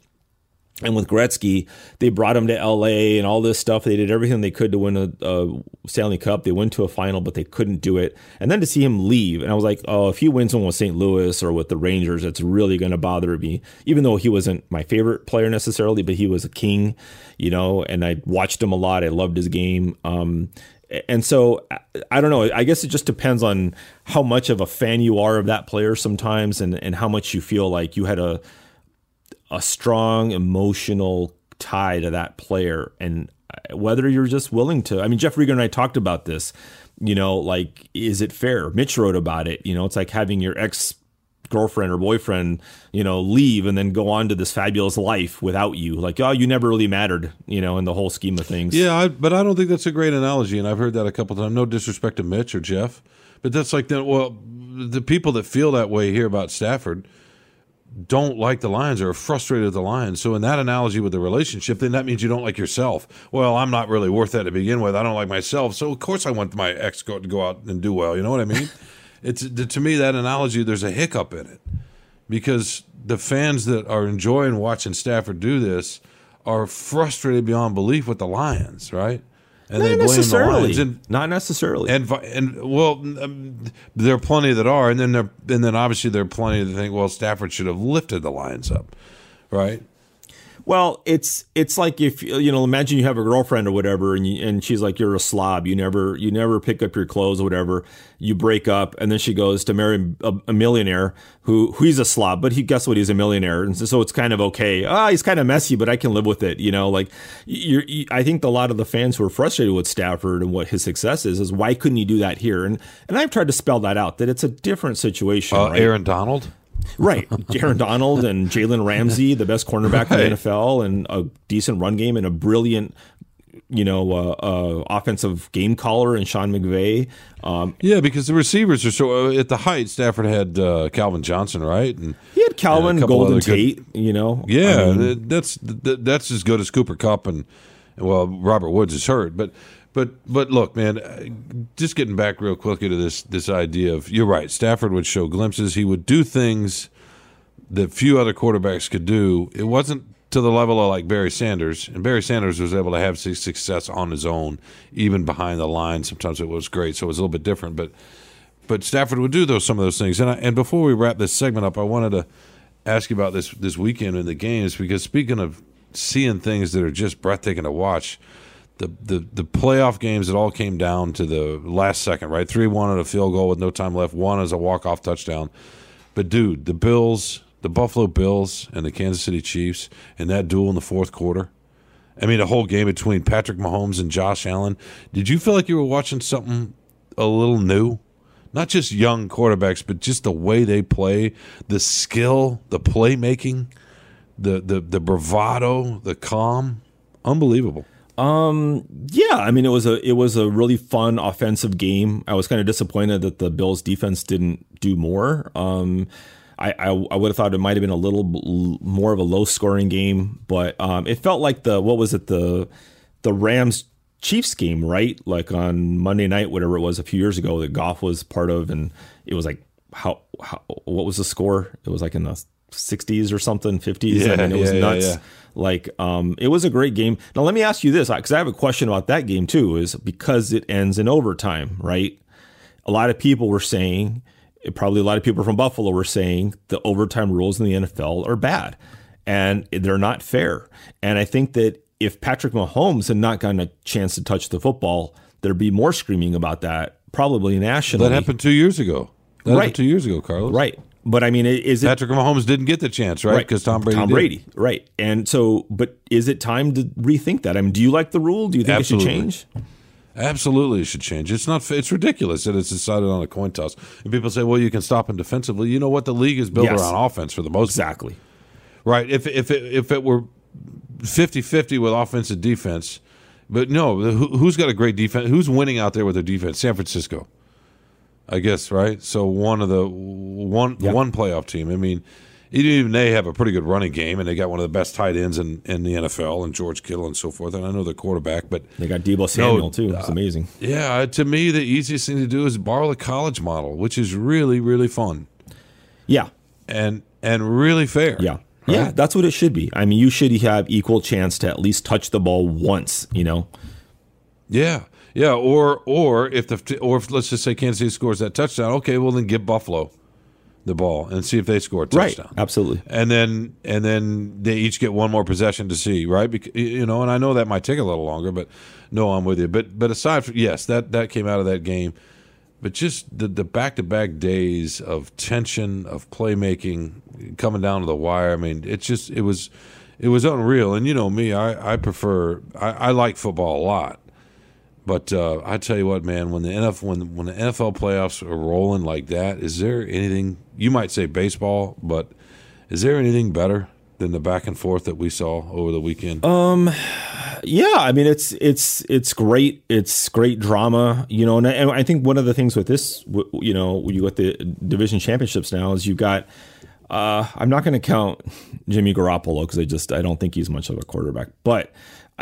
Speaker 2: And with Gretzky, they brought him to LA and all this stuff. They did everything they could to win a, a, Stanley Cup. They went to a final, but they couldn't do it. And then to see him leave, and I was like, oh, if he wins one with St. Louis or with the Rangers, it's really going to bother me. Even though he wasn't my favorite player necessarily, but he was a king, you know. And I watched him a lot. I loved his game. Um, and so I don't know. I guess it just depends on how much of a fan you are of that player sometimes, and and how much you feel like you had a a strong emotional tie to that player, and uh, whether you're just willing to. I mean, Jeff Riger and I talked about this. You know, like, is it fair? Mitch wrote about it. You know, it's like having your ex girlfriend or boyfriend, you know, leave and then go on to this fabulous life without you. Like, oh, you never really mattered, you know, in the whole scheme of things.
Speaker 1: Yeah, I, but I don't think that's a great analogy, and I've heard that a couple of times. No disrespect to Mitch or Jeff, but that's like the well, the people that feel that way here about Stafford don't like the Lions or are frustrated with the Lions. So in that analogy with the relationship, then that means you don't like yourself. Well, I'm not really worth that to begin with. I don't like myself, so of course I want my ex to go out and do well. You know what I mean? it's to me that analogy. There's a hiccup in it because the fans that are enjoying watching Stafford do this are frustrated beyond belief with the Lions, right? And
Speaker 2: Not
Speaker 1: they blame the. Lions. And,
Speaker 2: Not necessarily.
Speaker 1: and and well, um, there are plenty that are, and then there and then obviously there are plenty that think, well, Stafford should have lifted the Lions up, right?
Speaker 2: Well, it's it's like if you know, imagine you have a girlfriend or whatever, and you, and she's like, you're a slob. You never you never pick up your clothes or whatever. You break up, and then she goes to marry a, a millionaire who who he's a slob, but he guess what? He's a millionaire, and so, so it's kind of okay. Ah, he's kind of messy, but I can live with it. You know, like you're, you, I think a lot of the fans who are frustrated with Stafford and what his success is is why couldn't he do that here? And and I've tried to spell that out that it's a different situation.
Speaker 1: Uh,
Speaker 2: right?
Speaker 1: Aaron Donald.
Speaker 2: Right. Aaron Donald and Jalen Ramsey, the best cornerback
Speaker 1: Right.
Speaker 2: in the NFL, and a decent run game and a brilliant, you know, uh, uh, offensive game caller in Sean McVay. Um,
Speaker 1: Yeah, because the receivers are so uh, at the height. Stafford had uh, Calvin Johnson, right? And
Speaker 2: he had Calvin, Golden
Speaker 1: other good-
Speaker 2: Tate, you know.
Speaker 1: yeah,
Speaker 2: I mean,
Speaker 1: that's that's as good as Cooper Kupp and well, Robert Woods is hurt, but but but look, man, uh, just getting back real quickly to this this idea of you're right. Stafford would show glimpses. He would do things that few other quarterbacks could do. It wasn't to the level of like Barry Sanders, and Barry Sanders was able to have success on his own, even behind the line. Sometimes it was great, so it was a little bit different, but but Stafford would do those some of those things. And I, and before we wrap this segment up, I wanted to ask you about this this weekend in the games because speaking of seeing things that are just breathtaking to watch, the the the playoff games it all came down to the last second, right? Three one on a field goal with no time left, one as a walk off touchdown. But dude, the Bills, the Buffalo Bills, and the Kansas City Chiefs, and that duel in the fourth quarter. I mean, the whole game between Patrick Mahomes and Josh Allen. Did you feel like you were watching something a little new? Not just young quarterbacks, but just the way they play, the skill, the playmaking. the the the bravado, the calm, unbelievable.
Speaker 2: Yeah, I mean it was a it was a really fun offensive game. I was kind of disappointed that the Bills defense didn't do more. Um, I, I, I would have thought it might have been a little more of a low scoring game, but um, it felt like the what was it the the Rams Chiefs game, right? Like on Monday night, whatever it was a few years ago that Goff was part of, and it was like how how what was the score? It was like in the 60s or something, 50s.
Speaker 1: Yeah,
Speaker 2: I mean, it was
Speaker 1: yeah,
Speaker 2: nuts.
Speaker 1: yeah.
Speaker 2: Like, um, it was a great game. Now, let me ask you this, because I have a question about that game too. Is because it ends in overtime, right? A lot of people were saying, probably a lot of people from Buffalo were saying the overtime rules in the NFL are bad and they're not fair. And I think that if Patrick Mahomes had not gotten a chance to touch the football, there'd be more screaming about that, probably nationally.
Speaker 1: That happened two years ago. That
Speaker 2: Right.
Speaker 1: happened two years ago, Carlos.
Speaker 2: right? But I mean, is it
Speaker 1: Patrick Mahomes didn't get the chance, right? Because Tom Brady.
Speaker 2: Tom
Speaker 1: did.
Speaker 2: Brady, right? And so, but is it time to rethink that? I mean, do you like the rule? Do you think
Speaker 1: Absolutely.
Speaker 2: it should change?
Speaker 1: Absolutely, it should change. It's not. It's ridiculous that it's decided on a coin toss. And people say, "Well, you can stop him defensively." You know what? The league is built
Speaker 2: Yes.
Speaker 1: around offense for the most part.
Speaker 2: Exactly.
Speaker 1: Right. If if it, if it were 50-50 with offense and defense, but no, who, who's got a great defense? Who's winning out there with their defense? San Francisco, I guess. Right. So one of the one
Speaker 2: Yeah.
Speaker 1: one playoff team. I mean, even they have a pretty good running game, and they got one of the best tight ends in, in the NFL, and George Kittle and so forth. And I know the quarterback, but
Speaker 2: They got Deebo Samuel
Speaker 1: uh,
Speaker 2: too. It's amazing.
Speaker 1: yeah, to me, the easiest thing to do is borrow the college model, which is really really fun
Speaker 2: Yeah.
Speaker 1: and and really fair.
Speaker 2: Yeah. Yeah, that's what it should be. I mean, you should have equal chance to at least touch the ball once, you know?
Speaker 1: Yeah, yeah, or or if the or if let's just say Kansas City scores that touchdown, okay, well then give Buffalo the ball and see if they score a touchdown.
Speaker 2: Absolutely.
Speaker 1: And then and then they each get one more possession to see, right? Because, you know, and I know that might take a little longer, but no, I'm with you. But but aside from yes, that that came out of that game, but just the the back to back days of tension of playmaking coming down to the wire. I mean, it's just it was it was unreal. And you know me, I I prefer I, I like football a lot. But uh, I tell you what, man, when the NFL when when the NFL playoffs are rolling like that, is there anything you might say baseball, but is there anything better than the back and forth that we saw over the weekend?
Speaker 2: Um, yeah, I mean it's it's it's great. It's great drama, you know. And I, and I think one of the things with this, you know, you got the division championships now, is you've got. Uh, I'm not going to count Jimmy Garoppolo because I just I don't think he's much of a quarterback, but.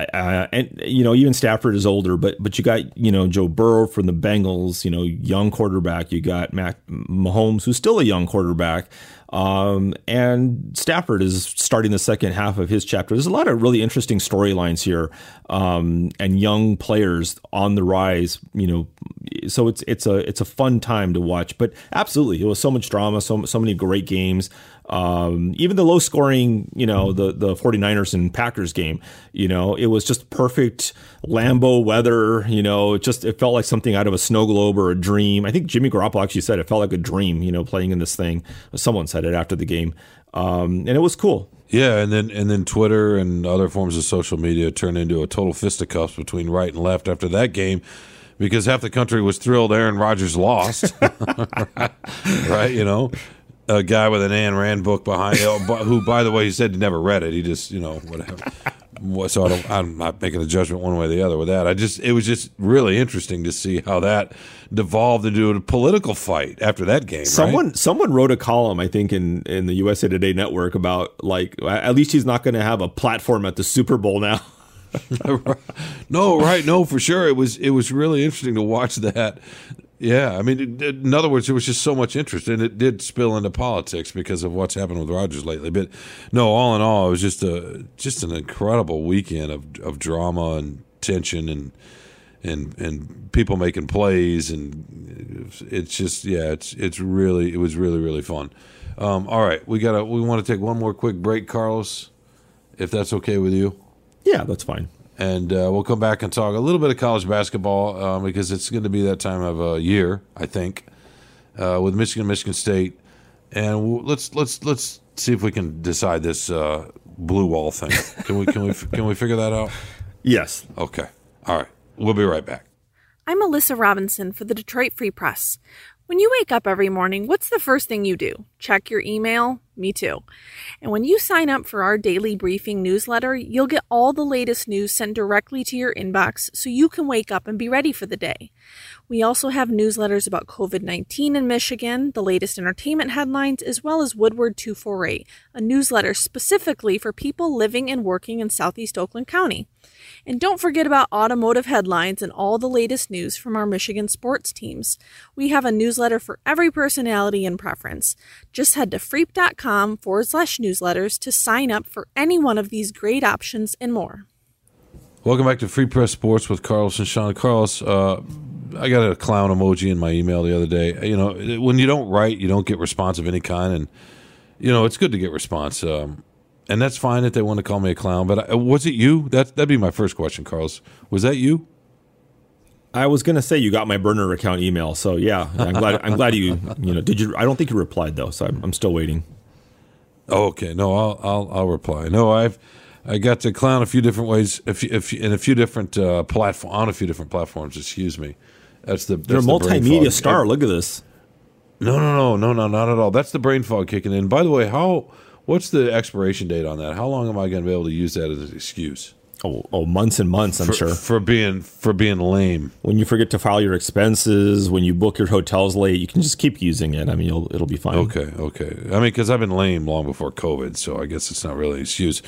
Speaker 2: Uh, and you know even Stafford is older, but but you got you know Joe Burrow from the Bengals, you know young quarterback. You got Mac Mahomes, who's still a young quarterback, um, and Stafford is starting the second half of his chapter. There's a lot of really interesting storylines here, um, and young players on the rise. You know, so it's it's a it's a fun time to watch. But absolutely, it was so much drama, so so many great games. Um, even the low scoring, you know, the the 49ers and Packers game, you know, it was just perfect Lambeau weather. You know, it just it felt like something out of a snow globe or a dream. I think Jimmy Garoppolo actually said it felt like a dream. You know, playing in this thing. Someone said it after the game, um, and it was cool.
Speaker 1: Yeah, and then and then Twitter and other forms of social media turned into a total fisticuffs between right and left after that game. Because half the country was thrilled Aaron Rodgers lost, right? You know, a guy with an Ayn Rand book behind, him, oh, who, by the way, he said he never read it. He just, you know, whatever. So I don't, I'm not making a judgment one way or the other with that. I just, it was just really interesting to see how that devolved into a political fight after that game. right?
Speaker 2: Someone someone wrote a column, I think, in in the USA Today network about like at least he's not going to have a platform at the Super Bowl now.
Speaker 1: no, right? No, for sure. It was it was really interesting to watch that. Yeah, I mean, in other words, there was just so much interest, and it did spill into politics because of what's happened with Rodgers lately. But no, all in all, it was just a just an incredible weekend of of drama and tension and and and people making plays, and it's just yeah, it's it's really it was really really fun. Um, all right, we gotta we want to take one more quick break, Carlos, if that's okay with you
Speaker 2: yeah, that's fine.
Speaker 1: And uh, we'll come back and talk a little bit of college basketball um, because it's going to be that time of uh, year, I think, uh, with Michigan, Michigan State, and w- let's let's let's see if we can decide this uh, blue wall thing. Can we can we can we figure that out?
Speaker 2: Yes.
Speaker 1: Okay, all right, we'll be right back.
Speaker 4: I'm Alyssa Robinson for the Detroit Free Press. When you wake up every morning, what's the first thing you do? Check your email? Me too. And when you sign up for our daily briefing newsletter, you'll get all the latest news sent directly to your inbox so you can wake up and be ready for the day. We also have newsletters about COVID 19 in Michigan, the latest entertainment headlines, as well as Woodward 248, a newsletter specifically for people living and working in Southeast Oakland County. And don't forget about automotive headlines and all the latest news from our Michigan sports teams. We have a newsletter for every personality and preference. Just head to freep.com forward slash newsletters to sign up for any one of these great options and more.
Speaker 1: Welcome back to Free Press Sports with Carlos and Sean. Carlos, uh, I got a clown emoji in my email the other day. You know, when you don't write, you don't get response of any kind, and you know it's good to get response. Um, and that's fine that they want to call me a clown. But I, was it you? That that'd be my first question, Carlos. Was that you?
Speaker 2: I was gonna say you got my burner account email, so yeah, I'm glad. I'm glad you. You know, did you? I don't think you replied though, so I'm, I'm still waiting.
Speaker 1: Oh, okay. No, I'll I'll, I'll reply. No, I've I got to clown a few different ways, if, if in a few different uh, platform on a few different platforms. Excuse me. That's the that's
Speaker 2: you're a multimedia star. Look at this.
Speaker 1: No, no, no, no, no, not at all. That's the brain fog kicking in. By the way, how what's the expiration date on that? How long am I going to be able to use that as an excuse?
Speaker 2: Oh, oh, months and months. I'm
Speaker 1: for,
Speaker 2: sure
Speaker 1: for being for being lame.
Speaker 2: when you forget to file your expenses, when you book your hotels late, you can just keep using it. I mean, you'll, it'll be fine.
Speaker 1: Okay, okay. I mean, because I've been lame long before COVID, so I guess it's not really an excuse.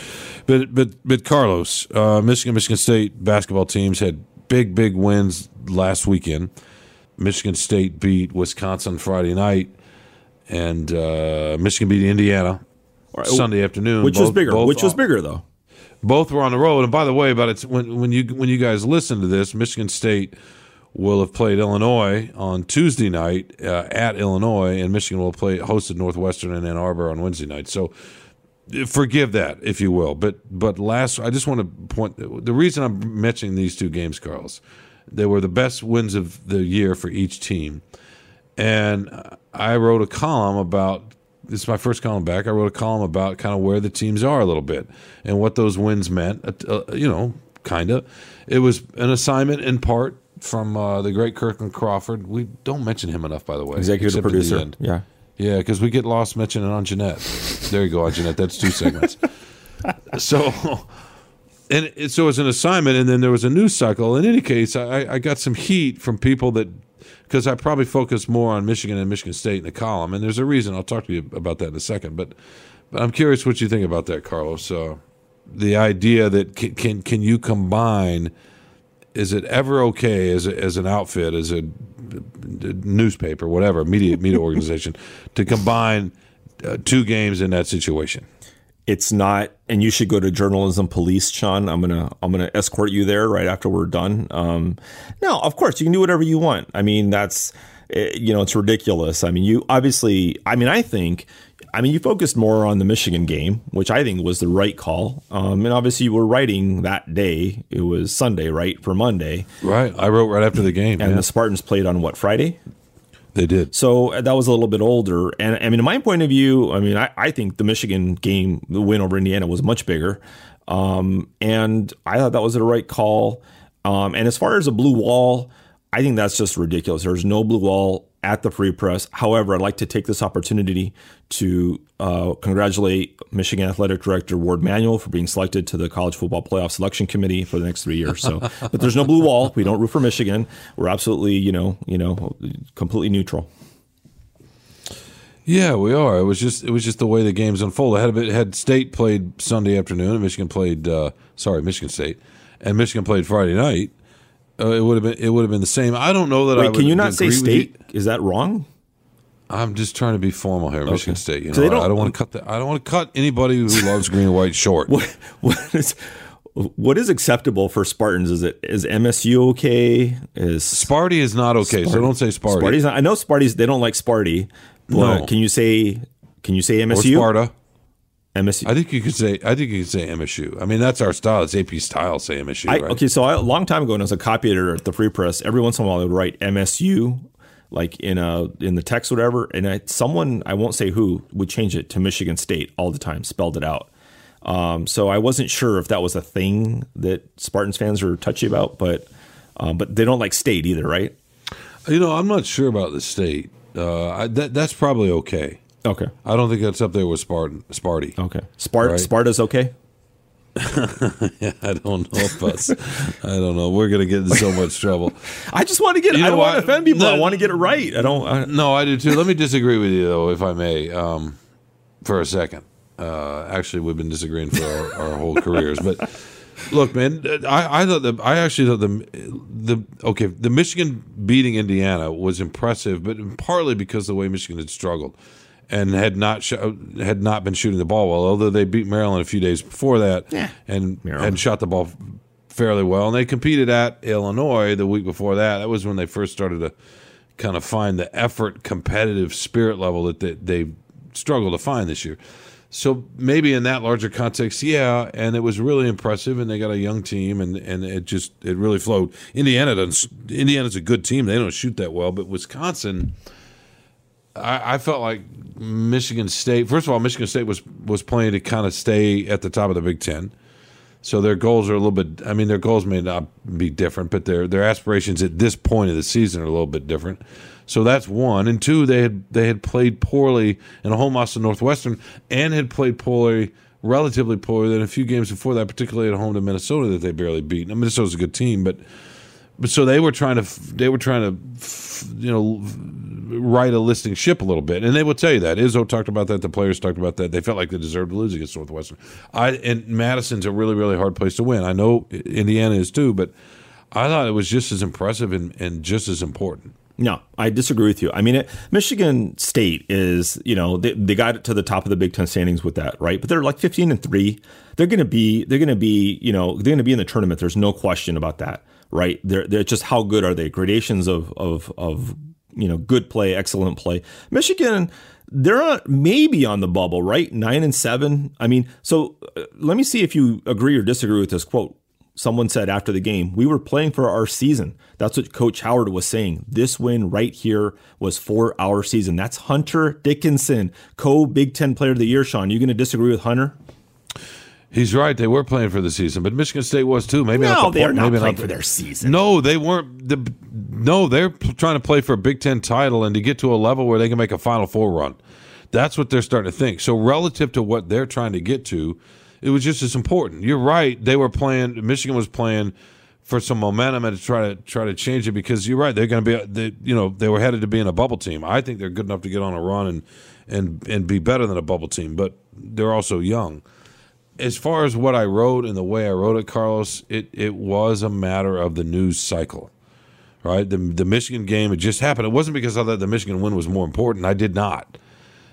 Speaker 1: But but but Carlos, uh, Michigan Michigan State basketball teams had big big wins last weekend. Michigan State beat Wisconsin Friday night, and uh, Michigan beat Indiana
Speaker 2: right,
Speaker 1: Sunday afternoon.
Speaker 2: Which was bigger?
Speaker 1: both
Speaker 2: Which was bigger though?
Speaker 1: both were on the road. And by the way, about it's when when you when you guys listen to this, Michigan State will have played Illinois on Tuesday night uh, at Illinois, and Michigan will play hosted Northwestern in Ann Arbor on Wednesday night. So forgive that, if you will. But but last, I just want to point the reason I'm mentioning these two games, Carlos. They were the best wins of the year for each team, and I wrote a column about this is my first column back. I wrote a column about kind of where the teams are a little bit and what those wins meant. Uh, you know, kind of. It was an assignment in part from uh, the great Kirkland Crawford. We don't mention him enough, by the way.
Speaker 2: Executive
Speaker 1: except at the
Speaker 2: producer.
Speaker 1: end.
Speaker 2: Yeah.
Speaker 1: Yeah, because we get lost mentioning Anjanette. There you go, Anjanette. That's two segments. so, and so it, it's an assignment, and then there was a news cycle. In any case, I, I got some heat from people that because I probably focus more on Michigan and Michigan State in the column, and there's a reason. I'll talk to you about that in a second. But, but I'm curious what you think about that, Carlos. Uh, the idea that can, can can you combine? Is it ever okay as a, as an outfit, as a newspaper, whatever media media organization, to combine uh, two games in that situation?
Speaker 2: It's not, and you should go to journalism police, Sean. I'm gonna I'm gonna escort you there right after we're done. Um, no, of course you can do whatever you want. I mean, that's eh, you know, it's ridiculous. I mean, you obviously. I mean, I think. I mean, you focused more on the Michigan game, which I think was the right call. Um, and obviously, you were writing that day. It was Sunday, right, for Monday,
Speaker 1: Right. I wrote right after the game.
Speaker 2: and
Speaker 1: yeah.
Speaker 2: the Spartans played on what Friday.
Speaker 1: They did.
Speaker 2: So uh, that was a little bit older. And I mean, in my point of view, I mean, I, I think the Michigan game, the win over Indiana was much bigger. Um, and I thought that was the right call. Um, and as far as a blue wall, I think that's just ridiculous. There's no blue wall at the Free Press. However, I'd like to take this opportunity to uh, congratulate Michigan Athletic Director Warde Manuel for being selected to the College Football Playoff Selection Committee for the next three years. So, but there's no blue wall. We don't root for Michigan. We're absolutely, you know, you know, completely neutral.
Speaker 1: Yeah, we are. It was just it was just the way the games unfolded. Had a bit, had State played Sunday afternoon, and Michigan played. Uh, sorry, Michigan State, and Michigan played Friday night. Uh, it would have been it would have been the same. I don't know that I would
Speaker 2: can you not say state?
Speaker 1: you.
Speaker 2: Is that wrong?
Speaker 1: I'm just trying to be formal here, Michigan State. You know,
Speaker 2: So don't-
Speaker 1: I don't want to cut the, I don't want to cut anybody who loves green and white short.
Speaker 2: What what is what is acceptable for Spartans? Is it is MSU okay? Is
Speaker 1: Sparty is not okay, so don't say Sparty.
Speaker 2: Sparty's not, I know Sparty's they don't like Sparty.
Speaker 1: No.
Speaker 2: can you say can you say MSU? or?
Speaker 1: Sparta.
Speaker 2: MSU.
Speaker 1: I think you could say. I think you could say MSU. I mean, that's our style. It's AP style. Say MSU.
Speaker 2: I,
Speaker 1: right?
Speaker 2: Okay, so I, a long time ago, when I was a copy editor at the Free Press, every once in a while I would write MSU, like in a in the text, or whatever, and I, someone I won't say who would change it to Michigan State all the time, spelled it out. Um, so I wasn't sure if that was a thing that Spartans fans are touchy about, but um, but they don't like state either, right?
Speaker 1: You know, I'm not sure about the state. Uh, I, that that's probably okay.
Speaker 2: Okay.
Speaker 1: I don't think that's up there with Spartan, Sparty.
Speaker 2: Okay. Spart-
Speaker 1: Right.
Speaker 2: Sparta's okay.
Speaker 1: I don't know if us. I don't know. We're gonna get in so much trouble.
Speaker 2: I just want to get.
Speaker 1: You
Speaker 2: I
Speaker 1: know
Speaker 2: don't want to offend people. I want to get it right. I don't. I,
Speaker 1: No, I do too. Let me disagree with you though, if I may, um, for a second. Uh, actually, we've been disagreeing for our, our whole careers, but look, man, I, I thought the I actually thought the the okay the Michigan beating Indiana was impressive, but partly because the way Michigan had struggled and had not sh- had not been shooting the ball well. Although they beat Maryland a few days before that, and
Speaker 2: Maryland.
Speaker 1: had shot the ball fairly well, and they competed at Illinois the week before that. That was when they first started to kind of find the effort, competitive spirit level that they, they struggle to find this year. So maybe in that larger context, yeah, and it was really impressive, and they got a young team, and, and it just it really flowed. Indiana doesn't. Indiana's a good team; they don't shoot that well, but Wisconsin, I, I felt like Michigan State. First of all, Michigan State was was playing to kind of stay at the top of the Big Ten. So their goals are a little bit. I mean, their goals may not be different, but their their aspirations at this point of the season are a little bit different. So that's one, and two, they had they had played poorly in a home loss to Northwestern, and had played poorly, relatively poorly, than a few games before that, particularly at home to Minnesota that they barely beat. Now, Minnesota's a good team, but but so they were trying to they were trying to you know right a listing ship a little bit, and they will tell you that. Izzo talked about that. The players talked about that. They felt like they deserved to lose against Northwestern. I and Madison's a really really hard place to win. I know Indiana is too, but I thought it was just as impressive and, and just as important.
Speaker 2: No, I disagree with you. I mean, it, Michigan State is, you know, they, they got it to the top of the Big Ten standings with that, right? But they're like 15 and three. They're going to be, they're going to be, you know, they're going to be in the tournament. There's no question about that, right? They're, they're just how good are they? Gradations of, of, of, you know, good play, excellent play. Michigan, they're on, maybe on the bubble, right? Nine and seven. I mean, so uh, let me see if you agree or disagree with this quote someone said after the game, we were playing for our season. That's what Coach Howard was saying. This win right here was for our season. That's Hunter Dickinson, co Big Ten Player of the Year. Sean, you going to disagree with Hunter?
Speaker 1: He's right. They were playing for the season, but Michigan State was too. Maybe
Speaker 2: No,
Speaker 1: not the
Speaker 2: they are not
Speaker 1: maybe
Speaker 2: playing
Speaker 1: the-
Speaker 2: for their season.
Speaker 1: No, they weren't. The, no, they're p- trying to play for a Big Ten title and to get to a level where they can make a Final Four run. That's what they're starting to think. So relative to what they're trying to get to, it was just as important. You're right. They were playing. Michigan was playing for some momentum and to try to try to change it because you're right. They're going to be. They, you know, they were headed to being a bubble team. I think they're good enough to get on a run and and and be better than a bubble team, but they're also young as far as what I wrote and the way I wrote it, Carlos, it, it was a matter of the news cycle, right? The, the Michigan game, it just happened. It wasn't because I thought the Michigan win was more important. I did not.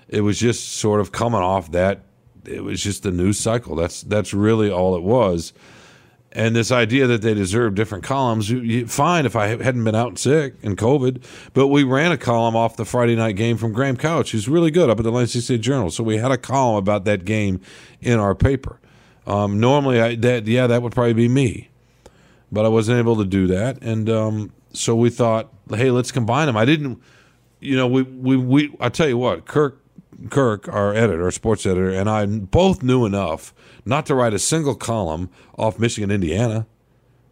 Speaker 1: It was just sort of coming off that. It was just the news cycle. That's that's really all it was. And this idea that they deserve different columns, fine if I hadn't been out sick and COVID, but we ran a column off the Friday night game from Graham Couch, who's really good up at the Lansing State Journal. So we had a column about that game in our paper. Um, normally, I, that yeah, that would probably be me, but I wasn't able to do that, and um, so we thought, hey, let's combine them. I didn't, you know, we we we. I tell you what, Kirk Kirk, our editor, our sports editor, and I both knew enough not to write a single column off Michigan, Indiana,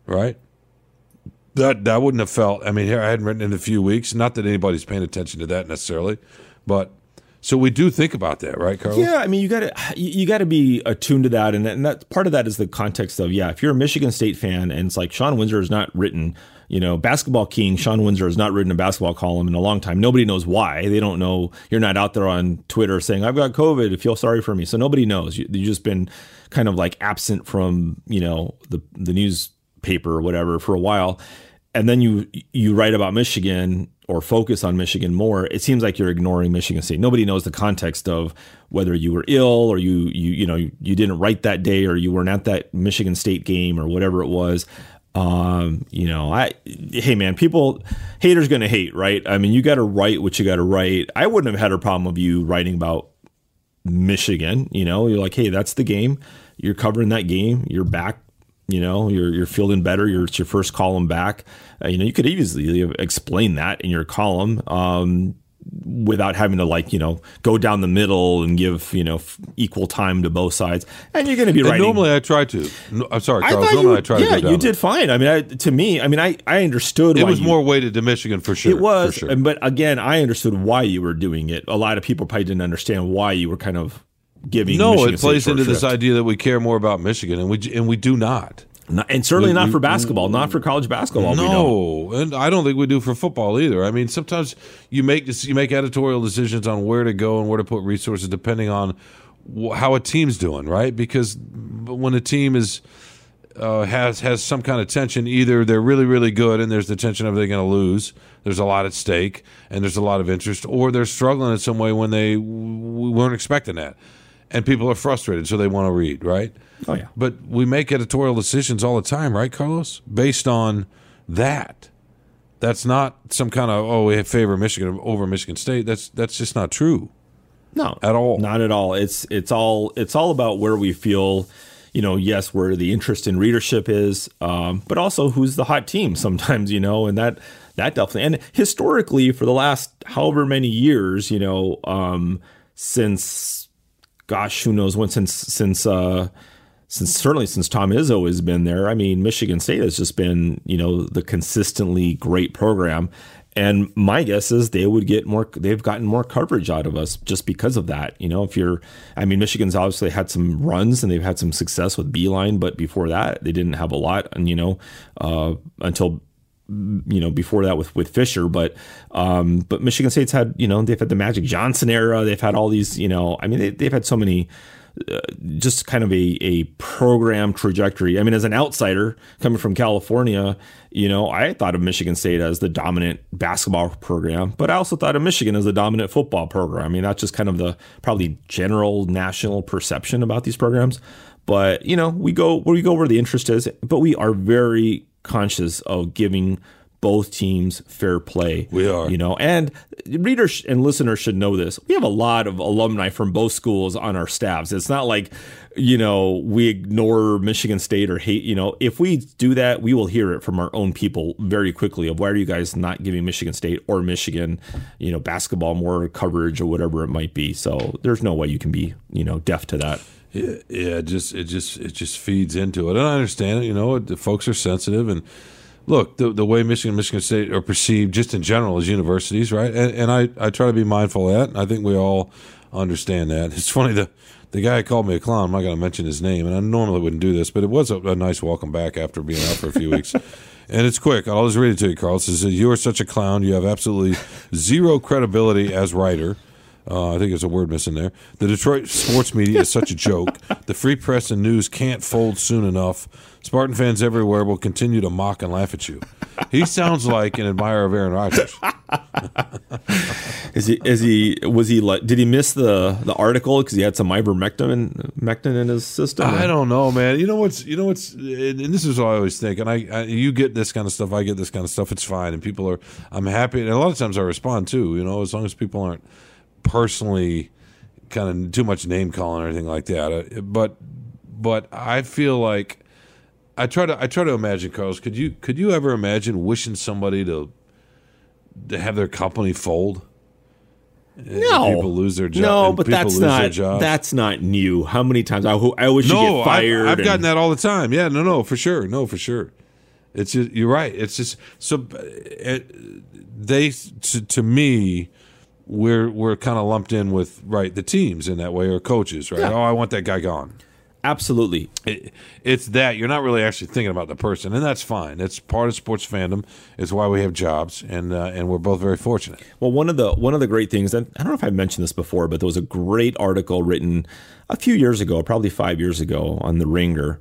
Speaker 1: right? That that wouldn't have felt. I mean, here I hadn't written in a few weeks. Not that anybody's paying attention to that necessarily, but so we do think about that, right, Carlos?
Speaker 2: Yeah, I mean, you got to you, got to be attuned to that, and, and that part of that is the context of yeah. If you're a Michigan State fan, and it's like Sean Windsor has not written, you know, basketball king Sean Windsor has not written a basketball column in a long time. Nobody knows why. They don't know. You're not out there on Twitter saying I've got COVID. Feel sorry for me. So nobody knows. You, you've just been kind of like absent from you know the the newspaper or whatever for a while, and then you you write about Michigan or focus on Michigan more, it seems like you're ignoring Michigan State. Nobody knows the context of whether you were ill or you you you know you, didn't write that day or you weren't at that Michigan State game or whatever it was. Um, you know, I hey man, people haters gonna hate, right? I mean, you got to write what you got to write. I wouldn't have had a problem of you writing about Michigan. You know, you're like, hey, that's the game. You're covering that game. You're back you know you're you're feeling better you're it's your first column back uh, you know you could easily explain that in your column um without having to like you know go down the middle and give you know f- equal time to both sides. And you're going to be writing.
Speaker 1: normally I try to. No, I'm sorry,
Speaker 2: I
Speaker 1: Normally
Speaker 2: you,
Speaker 1: I try
Speaker 2: yeah,
Speaker 1: to down.
Speaker 2: you did fine. I mean, I, to me, I mean, I I understood.
Speaker 1: It was
Speaker 2: you-
Speaker 1: more weighted to Michigan for sure.
Speaker 2: It was,
Speaker 1: sure.
Speaker 2: but again, I understood why you were doing it. A lot of people probably didn't understand why you were kind of giving.
Speaker 1: No,
Speaker 2: Michigan
Speaker 1: it plays into this
Speaker 2: shrift.
Speaker 1: idea that we care more about Michigan, and we and we do not.
Speaker 2: Not- and certainly
Speaker 1: We-
Speaker 2: not
Speaker 1: we-
Speaker 2: for basketball, not for college basketball. we.
Speaker 1: No, and I don't think we do for football either. I mean, sometimes you make you make editorial decisions on where to go and where to put resources depending on how a team's doing, right? Because when a team is uh, has has some kind of tension, either they're really really good and there's the tension of they're going to lose. There's a lot at stake and there's a lot of interest, or they're struggling in some way when they we weren't expecting that, and people are frustrated, so they want to read, right?
Speaker 2: Oh yeah.
Speaker 1: But we make editorial decisions all the time, right, Carlos? Based on that. That's not some kind of oh we favor Michigan over Michigan State. That's that's just not true.
Speaker 2: No,
Speaker 1: At all.
Speaker 2: Not at all. It's it's all it's all about where we feel, you know, yes, where the interest in readership is, um, but also who's the hot team. Sometimes, you know, and that that definitely and historically for the last however many years, you know, um, since gosh, who knows when since since uh, since certainly since Tom Izzo has been there. I mean, Michigan State has just been you know the consistently great program. And my guess is they would get more. They've gotten more coverage out of us just because of that. You know, if you're, I mean, Michigan's obviously had some runs and they've had some success with Beilein, but before that, they didn't have a lot. And you know, uh, until you know before that with with Fisher, but um, but Michigan State's had you know they've had the Magic Johnson era. They've had all these you know I mean they, they've had so many uh, just kind of a a program trajectory. I mean as an outsider coming from California, you know I thought of Michigan State as the dominant basketball program, but I also thought of Michigan as the dominant football program. I mean that's just kind of the probably general national perception about these programs. But you know we go where we go where the interest is, but we are very conscious of giving both teams fair play.
Speaker 1: We are.
Speaker 2: You know, and readers and listeners should know this. We have a lot of alumni from both schools on our staffs. It's not like, you know, we ignore Michigan State or hate, you know, if we do that, we will hear it from our own people very quickly of why are you guys not giving Michigan State or Michigan, you know, basketball more coverage or whatever it might be. So there's no way you can be, you know, deaf to that.
Speaker 1: Yeah, yeah, it just it just it just feeds into it, and I understand it. You know, the folks are sensitive, and look, the the way Michigan, Michigan State are perceived, just in general, as universities, right? And, and I I try to be mindful of that. And I think we all understand that. It's funny the the guy called me a clown. I'm not going to mention his name, and I normally wouldn't do this, but it was a, a nice welcome back after being out for a few weeks. And it's quick. I'll just read it to you, Carl. It says, You are such a clown. You have absolutely zero credibility as writer. Uh, I think there's a word missing there. The Detroit sports media is such a joke. The free press and news can't fold soon enough. Spartan fans everywhere will continue to mock and laugh at you. He sounds like an admirer of Aaron Rodgers.
Speaker 2: Is he? Is he? Was he like? Did he miss the the article because he had some ivermectin mectin in his system?
Speaker 1: I don't know, man. You know what's you know what's and this is what I always think. And I, I you get this kind of stuff, I get this kind of stuff. It's fine, and people are. I'm happy, and a lot of times I respond too. You know, as long as people aren't personally kind of too much name calling or anything like that. Uh, But but I feel like I try to I try to imagine, Carlos. Could you could you ever imagine wishing somebody to to have their company fold?
Speaker 2: No,
Speaker 1: people lose their job.
Speaker 2: No, but that's not that's not new. How many times I I wish you get fired?
Speaker 1: I've I've
Speaker 2: and-
Speaker 1: gotten that all the time. Yeah, no, no, for sure, no, for sure. It's just, you're right. It's just so it, they to, to me we're we're kind of lumped in with right the teams in that way or coaches right.
Speaker 2: Yeah.
Speaker 1: Oh, I want that guy gone.
Speaker 2: Absolutely.
Speaker 1: It, it's that you're not really actually thinking about the person, and that's fine. It's part of sports fandom. It's why we have jobs, and uh, and we're both very fortunate.
Speaker 2: Well, one of the one of the great things, and I don't know if I mentioned this before, but there was a great article written a few years ago, probably five years ago, on the Ringer,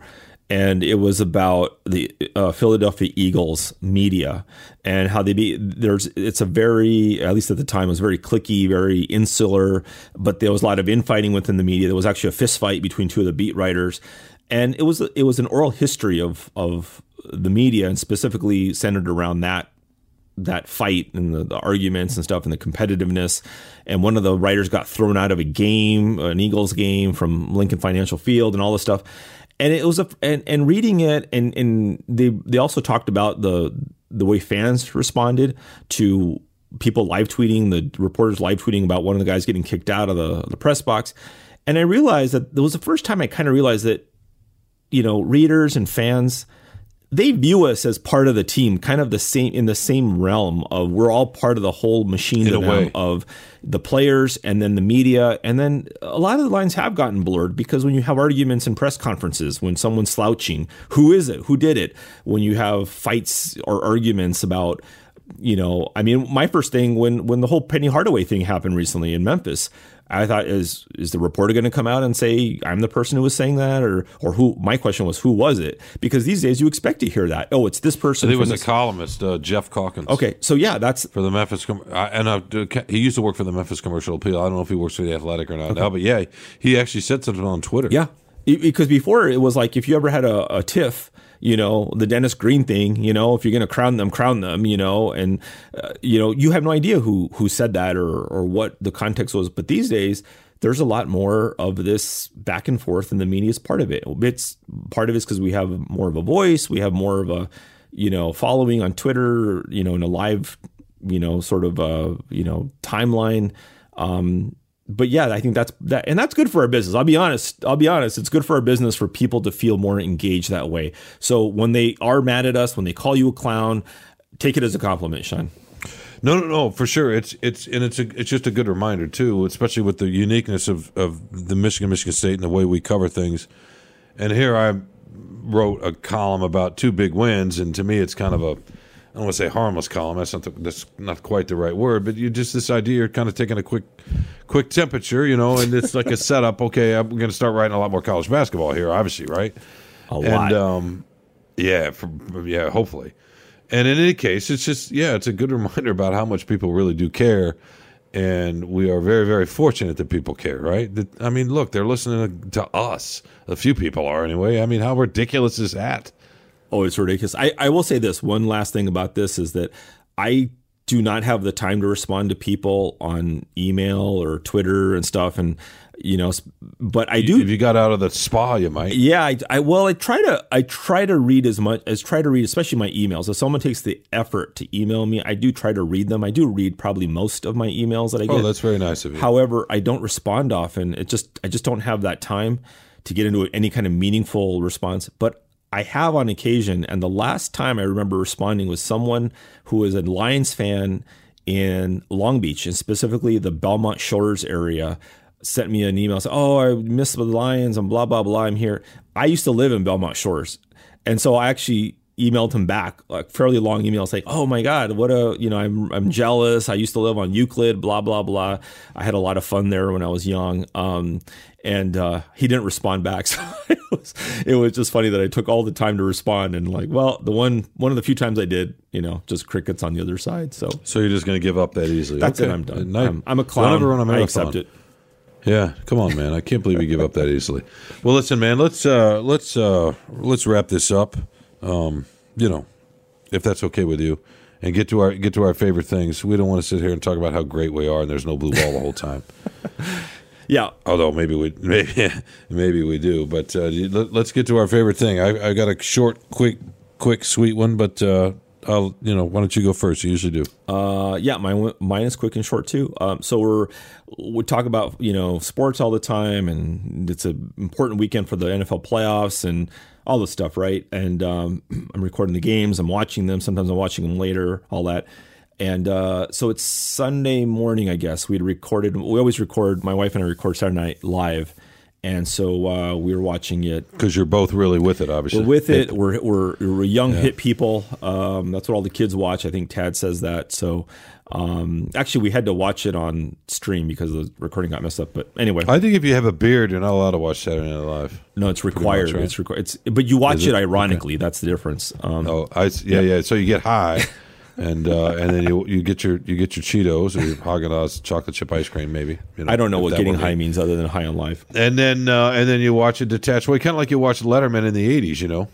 Speaker 2: and it was about the uh, Philadelphia Eagles media and how they be there's it's a very at least at the time it was very clicky, very insular, but there was a lot of infighting within the media. There was actually a fist fight between two of the beat writers, and it was it was an oral history of of the media and specifically centered around that that fight and the, the arguments and stuff and the competitiveness. And one of the writers got thrown out of a game, an Eagles game from Lincoln Financial Field and all this stuff. And it was a and, and reading it and and they they also talked about the the way fans responded to people live tweeting, the reporters live tweeting about one of the guys getting kicked out of the, the press box. And I realized that it was the first time I kind of realized that, you know, readers and fans, they view us as part of the team, kind of the same in the same realm of we're all part of the whole machine
Speaker 1: In
Speaker 2: to them
Speaker 1: way.
Speaker 2: of the players and then the media. And then a lot of the lines have gotten blurred because when you have arguments in press conferences, when someone's slouching, who is it? Who did it? When you have fights or arguments about you know, I mean, my first thing when when the whole Penny Hardaway thing happened recently in Memphis, I thought is is the reporter going to come out and say I'm the person who was saying that, or or who? My question was who was it? Because these days you expect to hear that. Oh, it's this person.
Speaker 1: it was a columnist, uh, Geoff Calkins.
Speaker 2: okay, so yeah, that's
Speaker 1: For the Memphis, com- uh, and uh, he used to work for the Memphis Commercial Appeal. I don't know if he works for the Athletic or not now, but yeah, he actually said something on Twitter.
Speaker 2: Yeah, because before it was like if you ever had a, a tiff, you know, the Dennis Green thing, you know, if you're going to crown them, crown them, you know, and uh, you know, you have no idea who who said that or or what the context was. But these days, there's a lot more of this back and forth, and the media is part of it. It's part of it's because we have more of a voice, we have more of a you know following on Twitter, you know, in a live, you know, sort of a you know timeline. Um, but yeah, I think that's that, and that's good for our business. I'll be honest. I'll be honest. It's good for our business for people to feel more engaged that way. So when they are mad at us, when they call you a clown, take it as a compliment, Sean.
Speaker 1: No, no, no, for sure. It's it's and it's a, it's just a good reminder too, especially with the uniqueness of of the Michigan Michigan State and the way we cover things. And here I wrote a column about two big wins, and to me, it's kind of a don't want to say harmless column. That's not the, that's not quite the right word, but you just this idea you're kind of taking a quick quick temperature, you know, and it's like a setup. Okay, I'm going to start writing a lot more college basketball here, obviously, right?
Speaker 2: A
Speaker 1: and
Speaker 2: lot.
Speaker 1: um, yeah, for, yeah, hopefully. And in any case, it's just yeah, it's a good reminder about how much people really do care, and we are very very fortunate that people care, right? That, I mean, look, they're listening to us. A few people are anyway. I mean, how ridiculous is that?
Speaker 2: Oh, it's ridiculous. I, I will say this one last thing about this is that I do not have the time to respond to people on email or Twitter and stuff. And, you know, but I do.
Speaker 1: If you got out of the spa, you might.
Speaker 2: Yeah, I, I well, I try to I try to read as much as try to read, especially my emails. If someone takes the effort to email me, I do try to read them. I do read probably most of my emails that I oh, get.
Speaker 1: Oh, that's very nice of you.
Speaker 2: However, I don't respond often. It just I just don't have that time to get into any kind of meaningful response. But I have on occasion, and the last time I remember responding was someone who was a Lions fan in Long Beach, and specifically the Belmont Shores area. Sent me an email, said, "Oh, I miss the Lions and blah blah blah. I'm here." I used to live in Belmont Shores, and so I actually emailed him back like fairly long email saying oh my god what a you know i'm i'm jealous i used to live on euclid blah blah blah i had a lot of fun there when i was young um and uh he didn't respond back so it was it was just funny that i took all the time to respond and like well the one one of the few times i did you know just crickets on the other side so
Speaker 1: So you're just going to give up that easily?
Speaker 2: that's
Speaker 1: okay.
Speaker 2: it i'm done I'm, I'm a
Speaker 1: Don't
Speaker 2: clown
Speaker 1: ever run a
Speaker 2: i
Speaker 1: marathon.
Speaker 2: accept it
Speaker 1: Yeah, come on, man. I can't believe you give up that easily. Well, listen, man. Let's uh, let's uh, let's wrap this up. Um, you know, if that's okay with you, and get to our get to our favorite things. We don't want to sit here and talk about how great we are, and there's no blue ball the whole time.
Speaker 2: yeah
Speaker 1: Although maybe we maybe maybe we do. But uh, let, let's get to our favorite thing. I, I got a short, quick, quick, sweet one. But uh, I'll you know why don't you go first? You usually do.
Speaker 2: Uh, yeah, mine mine is quick and short too. Um, so we're we talk about you know sports all the time, and it's an important weekend for the NFL playoffs and all this stuff, right? And um, I'm recording the games, I'm watching them. Sometimes I'm watching them later, all that. And uh, so it's Sunday morning, I guess. We'd recorded. We always record. My wife and I record Saturday night live, and so uh, we were watching it
Speaker 1: Because you're both really with it, obviously.
Speaker 2: we're with it. We're we're, we're young hit people. Um, that's what all the kids watch. I think Tad says that. So um, actually, we had to watch it on stream because the recording got messed up. But anyway,
Speaker 1: I think if you have a beard, you're not allowed to watch Saturday Night Live.
Speaker 2: no, it's required.
Speaker 1: right?
Speaker 2: It's required. It's but you watch it,
Speaker 1: it?
Speaker 2: ironically. That's the difference. Um,
Speaker 1: Oh, I yeah yeah. So you get high, and uh, and then you you get your you get your Cheetos or your Haagen chocolate chip ice cream maybe. You
Speaker 2: I don't know what getting high means other than high on life.
Speaker 1: And then uh, and then you watch a detached way, kind of like you watched Letterman in the '80s. You know.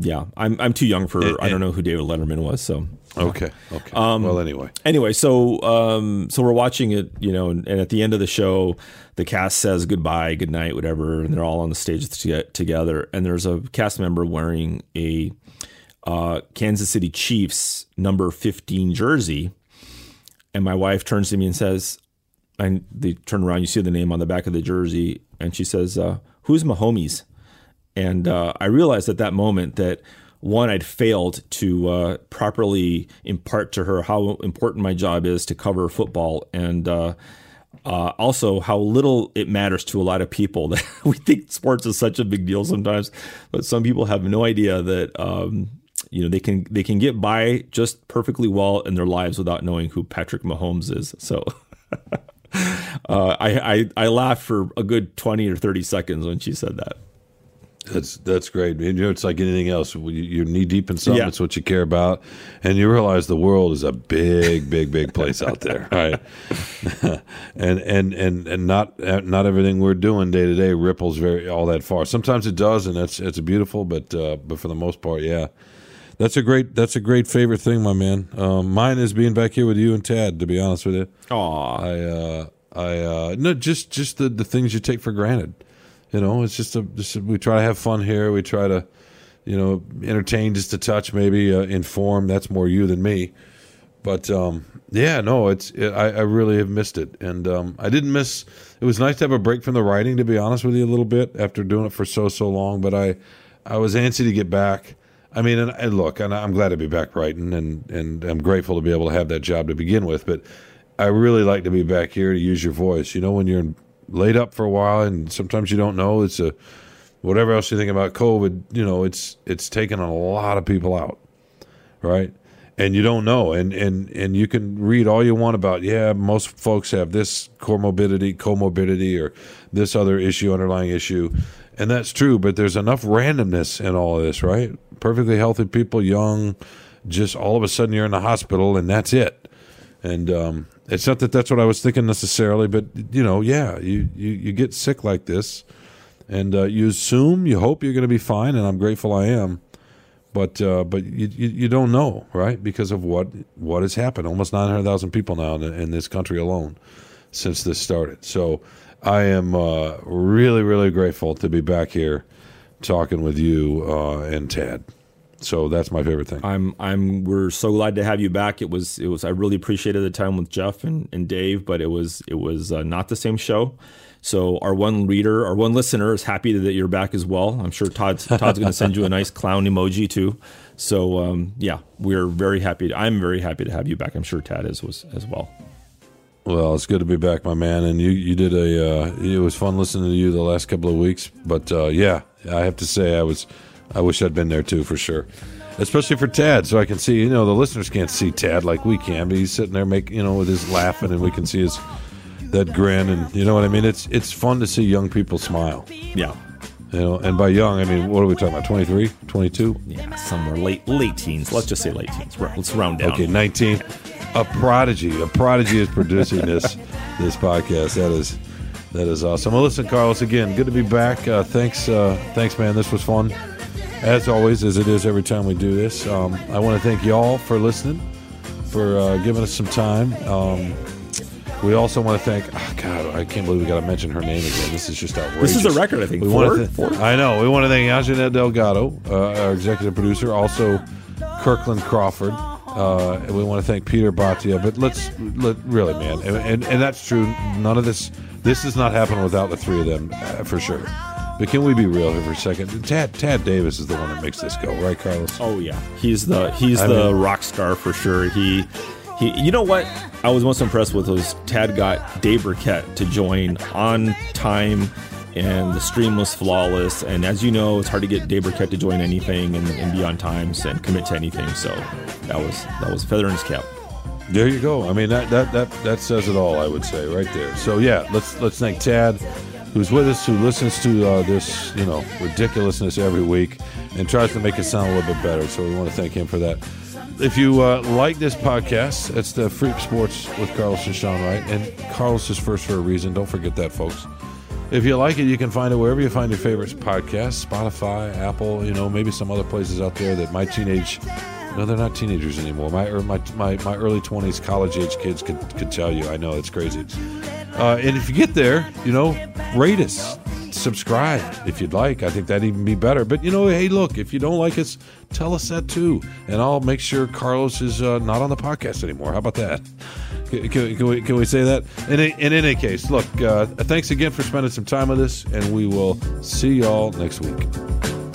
Speaker 2: Yeah, I'm I'm too young for.
Speaker 1: It-
Speaker 2: I don't know who David Letterman was. So
Speaker 1: Okay. Okay.
Speaker 2: Um,
Speaker 1: well, anyway.
Speaker 2: anyway, so um, so we're watching it, you know, and, and at the end of the show, the cast says goodbye, good night, whatever, and they're all on the stage to- together. And there's a cast member wearing a uh, Kansas City Chiefs number 15 jersey, and my wife turns to me and says, and they turn around, you see the name on the back of the jersey, and she says, uh, "Who's Mahomes?" And uh, I realized at that moment that one, I'd failed to uh, properly impart to her how important my job is to cover football, and uh, uh, also how little it matters to a lot of people. That we think sports is such a big deal sometimes, but some people have no idea that um, you know they can they can get by just perfectly well in their lives without knowing who Patrick Mahomes is. So. Uh, I, I I laughed for a good twenty or thirty seconds when she said that.
Speaker 1: That's that's great. You know, it's like anything else. You're knee deep in something.
Speaker 2: Yeah.
Speaker 1: It's what you care about, and you realize the world is a big, big, big place out there, right? and and and and not not everything we're doing day to day ripples very all that far. Sometimes it does, and that's it's beautiful. But uh, but for the most part, yeah, that's a great that's a great favorite thing, my man. Um, mine is being back here with you and Tad. To be honest with you,
Speaker 2: Aw,
Speaker 1: I uh, I uh, no just just the the things you take for granted. You know, it's just a, just a we try to have fun here. We try to, you know, entertain just a touch, maybe uh, inform. That's more you than me. But um, yeah, no, it's it, I, I really have missed it, and um, I didn't miss. It was nice to have a break from the writing, to be honest with you, a little bit after doing it for so so long. But I, I was antsy to get back. I mean, and, and look, and I'm glad to be back writing, and and I'm grateful to be able to have that job to begin with. But I really like to be back here to use your voice. You know, when you're laid up for a while, and sometimes you don't know. It's a whatever else you think about COVID. You know, it's it's taken a lot of people out, right? And you don't know, and and and you can read all you want about. Yeah, most folks have this comorbidity, comorbidity, or this other issue, underlying issue, and that's true. But there's enough randomness in all of this, right? Perfectly healthy people, young, just all of a sudden you're in the hospital, and that's it. And um, it's not that that's what I was thinking necessarily, but you know, yeah, you you, you get sick like this, and uh, you assume, you hope you're going to be fine, and I'm grateful I am, but uh, but you, you you don't know, right? Because of what what has happened. Almost 900,000 people now in, in this country alone since this started. So I am uh, really really grateful to be back here talking with you uh, and Tad. So that's my favorite thing.
Speaker 2: I'm I'm we're so glad to have you back. It was it was I really appreciated the time with Jeff and, and Dave, but it was it was uh, not the same show. So our one reader, our one listener is happy that you're back as well. I'm sure Todd's Todd's going to send you a nice clown emoji too. So um, yeah, we're very happy. I'm very happy to have you back. I'm sure Tad is was as well.
Speaker 1: Well, it's good to be back, my man. And you, you did a. Uh, it was fun listening to you the last couple of weeks. But uh, yeah, I have to say, I was. I wish I'd been there too, for sure. Especially for Tad, so I can see. You know, the listeners can't see Tad like we can, but he's sitting there, making, you know, with his laughing, and we can see his that grin, and you know what I mean. It's it's fun to see young people smile.
Speaker 2: Yeah,
Speaker 1: You know, and by young, I mean what are we talking about? 23, 22?
Speaker 2: yeah, somewhere late late teens. Let's just say late teens. Let's round down.
Speaker 1: Okay, 19. A prodigy. A prodigy is producing this this podcast. That is that is awesome. Well, listen, Carlos, again, good to be back. Uh, thanks, uh, thanks, man. This was fun, as always, as it is every time we do this. Um, I want to thank y'all for listening, for uh, giving us some time. Um, we also want to thank. Oh God, I can't believe we got to mention her name again. This is just outrageous.
Speaker 2: This is a record, I think.
Speaker 1: We
Speaker 2: Four?
Speaker 1: want to
Speaker 2: Four?
Speaker 1: I know. We want to thank Anjanette Delgado, uh, our executive producer, also Kirkland Crawford. Uh, and we want to thank Peter Bhatia. But let's let, really, man, and, and and that's true. None of this this does not happen without the three of them uh, for sure. But can we be real here for a second? Tad Tad Davis is the one that makes this go, right, Carlos?
Speaker 2: Oh yeah, he's the he's
Speaker 1: I
Speaker 2: the
Speaker 1: mean-
Speaker 2: rock star for sure. He he. You know what? I was most impressed with was Tad got Dave Birkett to join on time, and the stream was flawless. And as you know, it's hard to get Dave Birkett to join anything and, and be on times and commit to anything. So that was that was feather in his cap.
Speaker 1: There you go. I mean that that that that says it all. I would say right there. So yeah, let's let's thank Tad, who's with us, who listens to uh, this you know ridiculousness every week, and tries to make it sound a little bit better. So we want to thank him for that. If you uh, like this podcast, it's the Freak Sports with Carlos and Sean Wright, and Carlos is first for a reason. Don't forget that, folks. If you like it, you can find it wherever you find your favorite podcasts Spotify, Apple, you know, maybe some other places out there that my teenage. No, they're not teenagers anymore. My er, my my, my early 20s, college age kids could, could tell you. I know it's crazy. Uh, and if you get there, you know, rate us. Subscribe if you'd like. I think that'd even be better. But you know, hey, look, if you don't like us, tell us that too, and I'll make sure Carlos is uh, not on the podcast anymore. How about that? Can, can, we, can we say that? In, in any case, look, uh, thanks again for spending some time with us, and we will see y'all next week.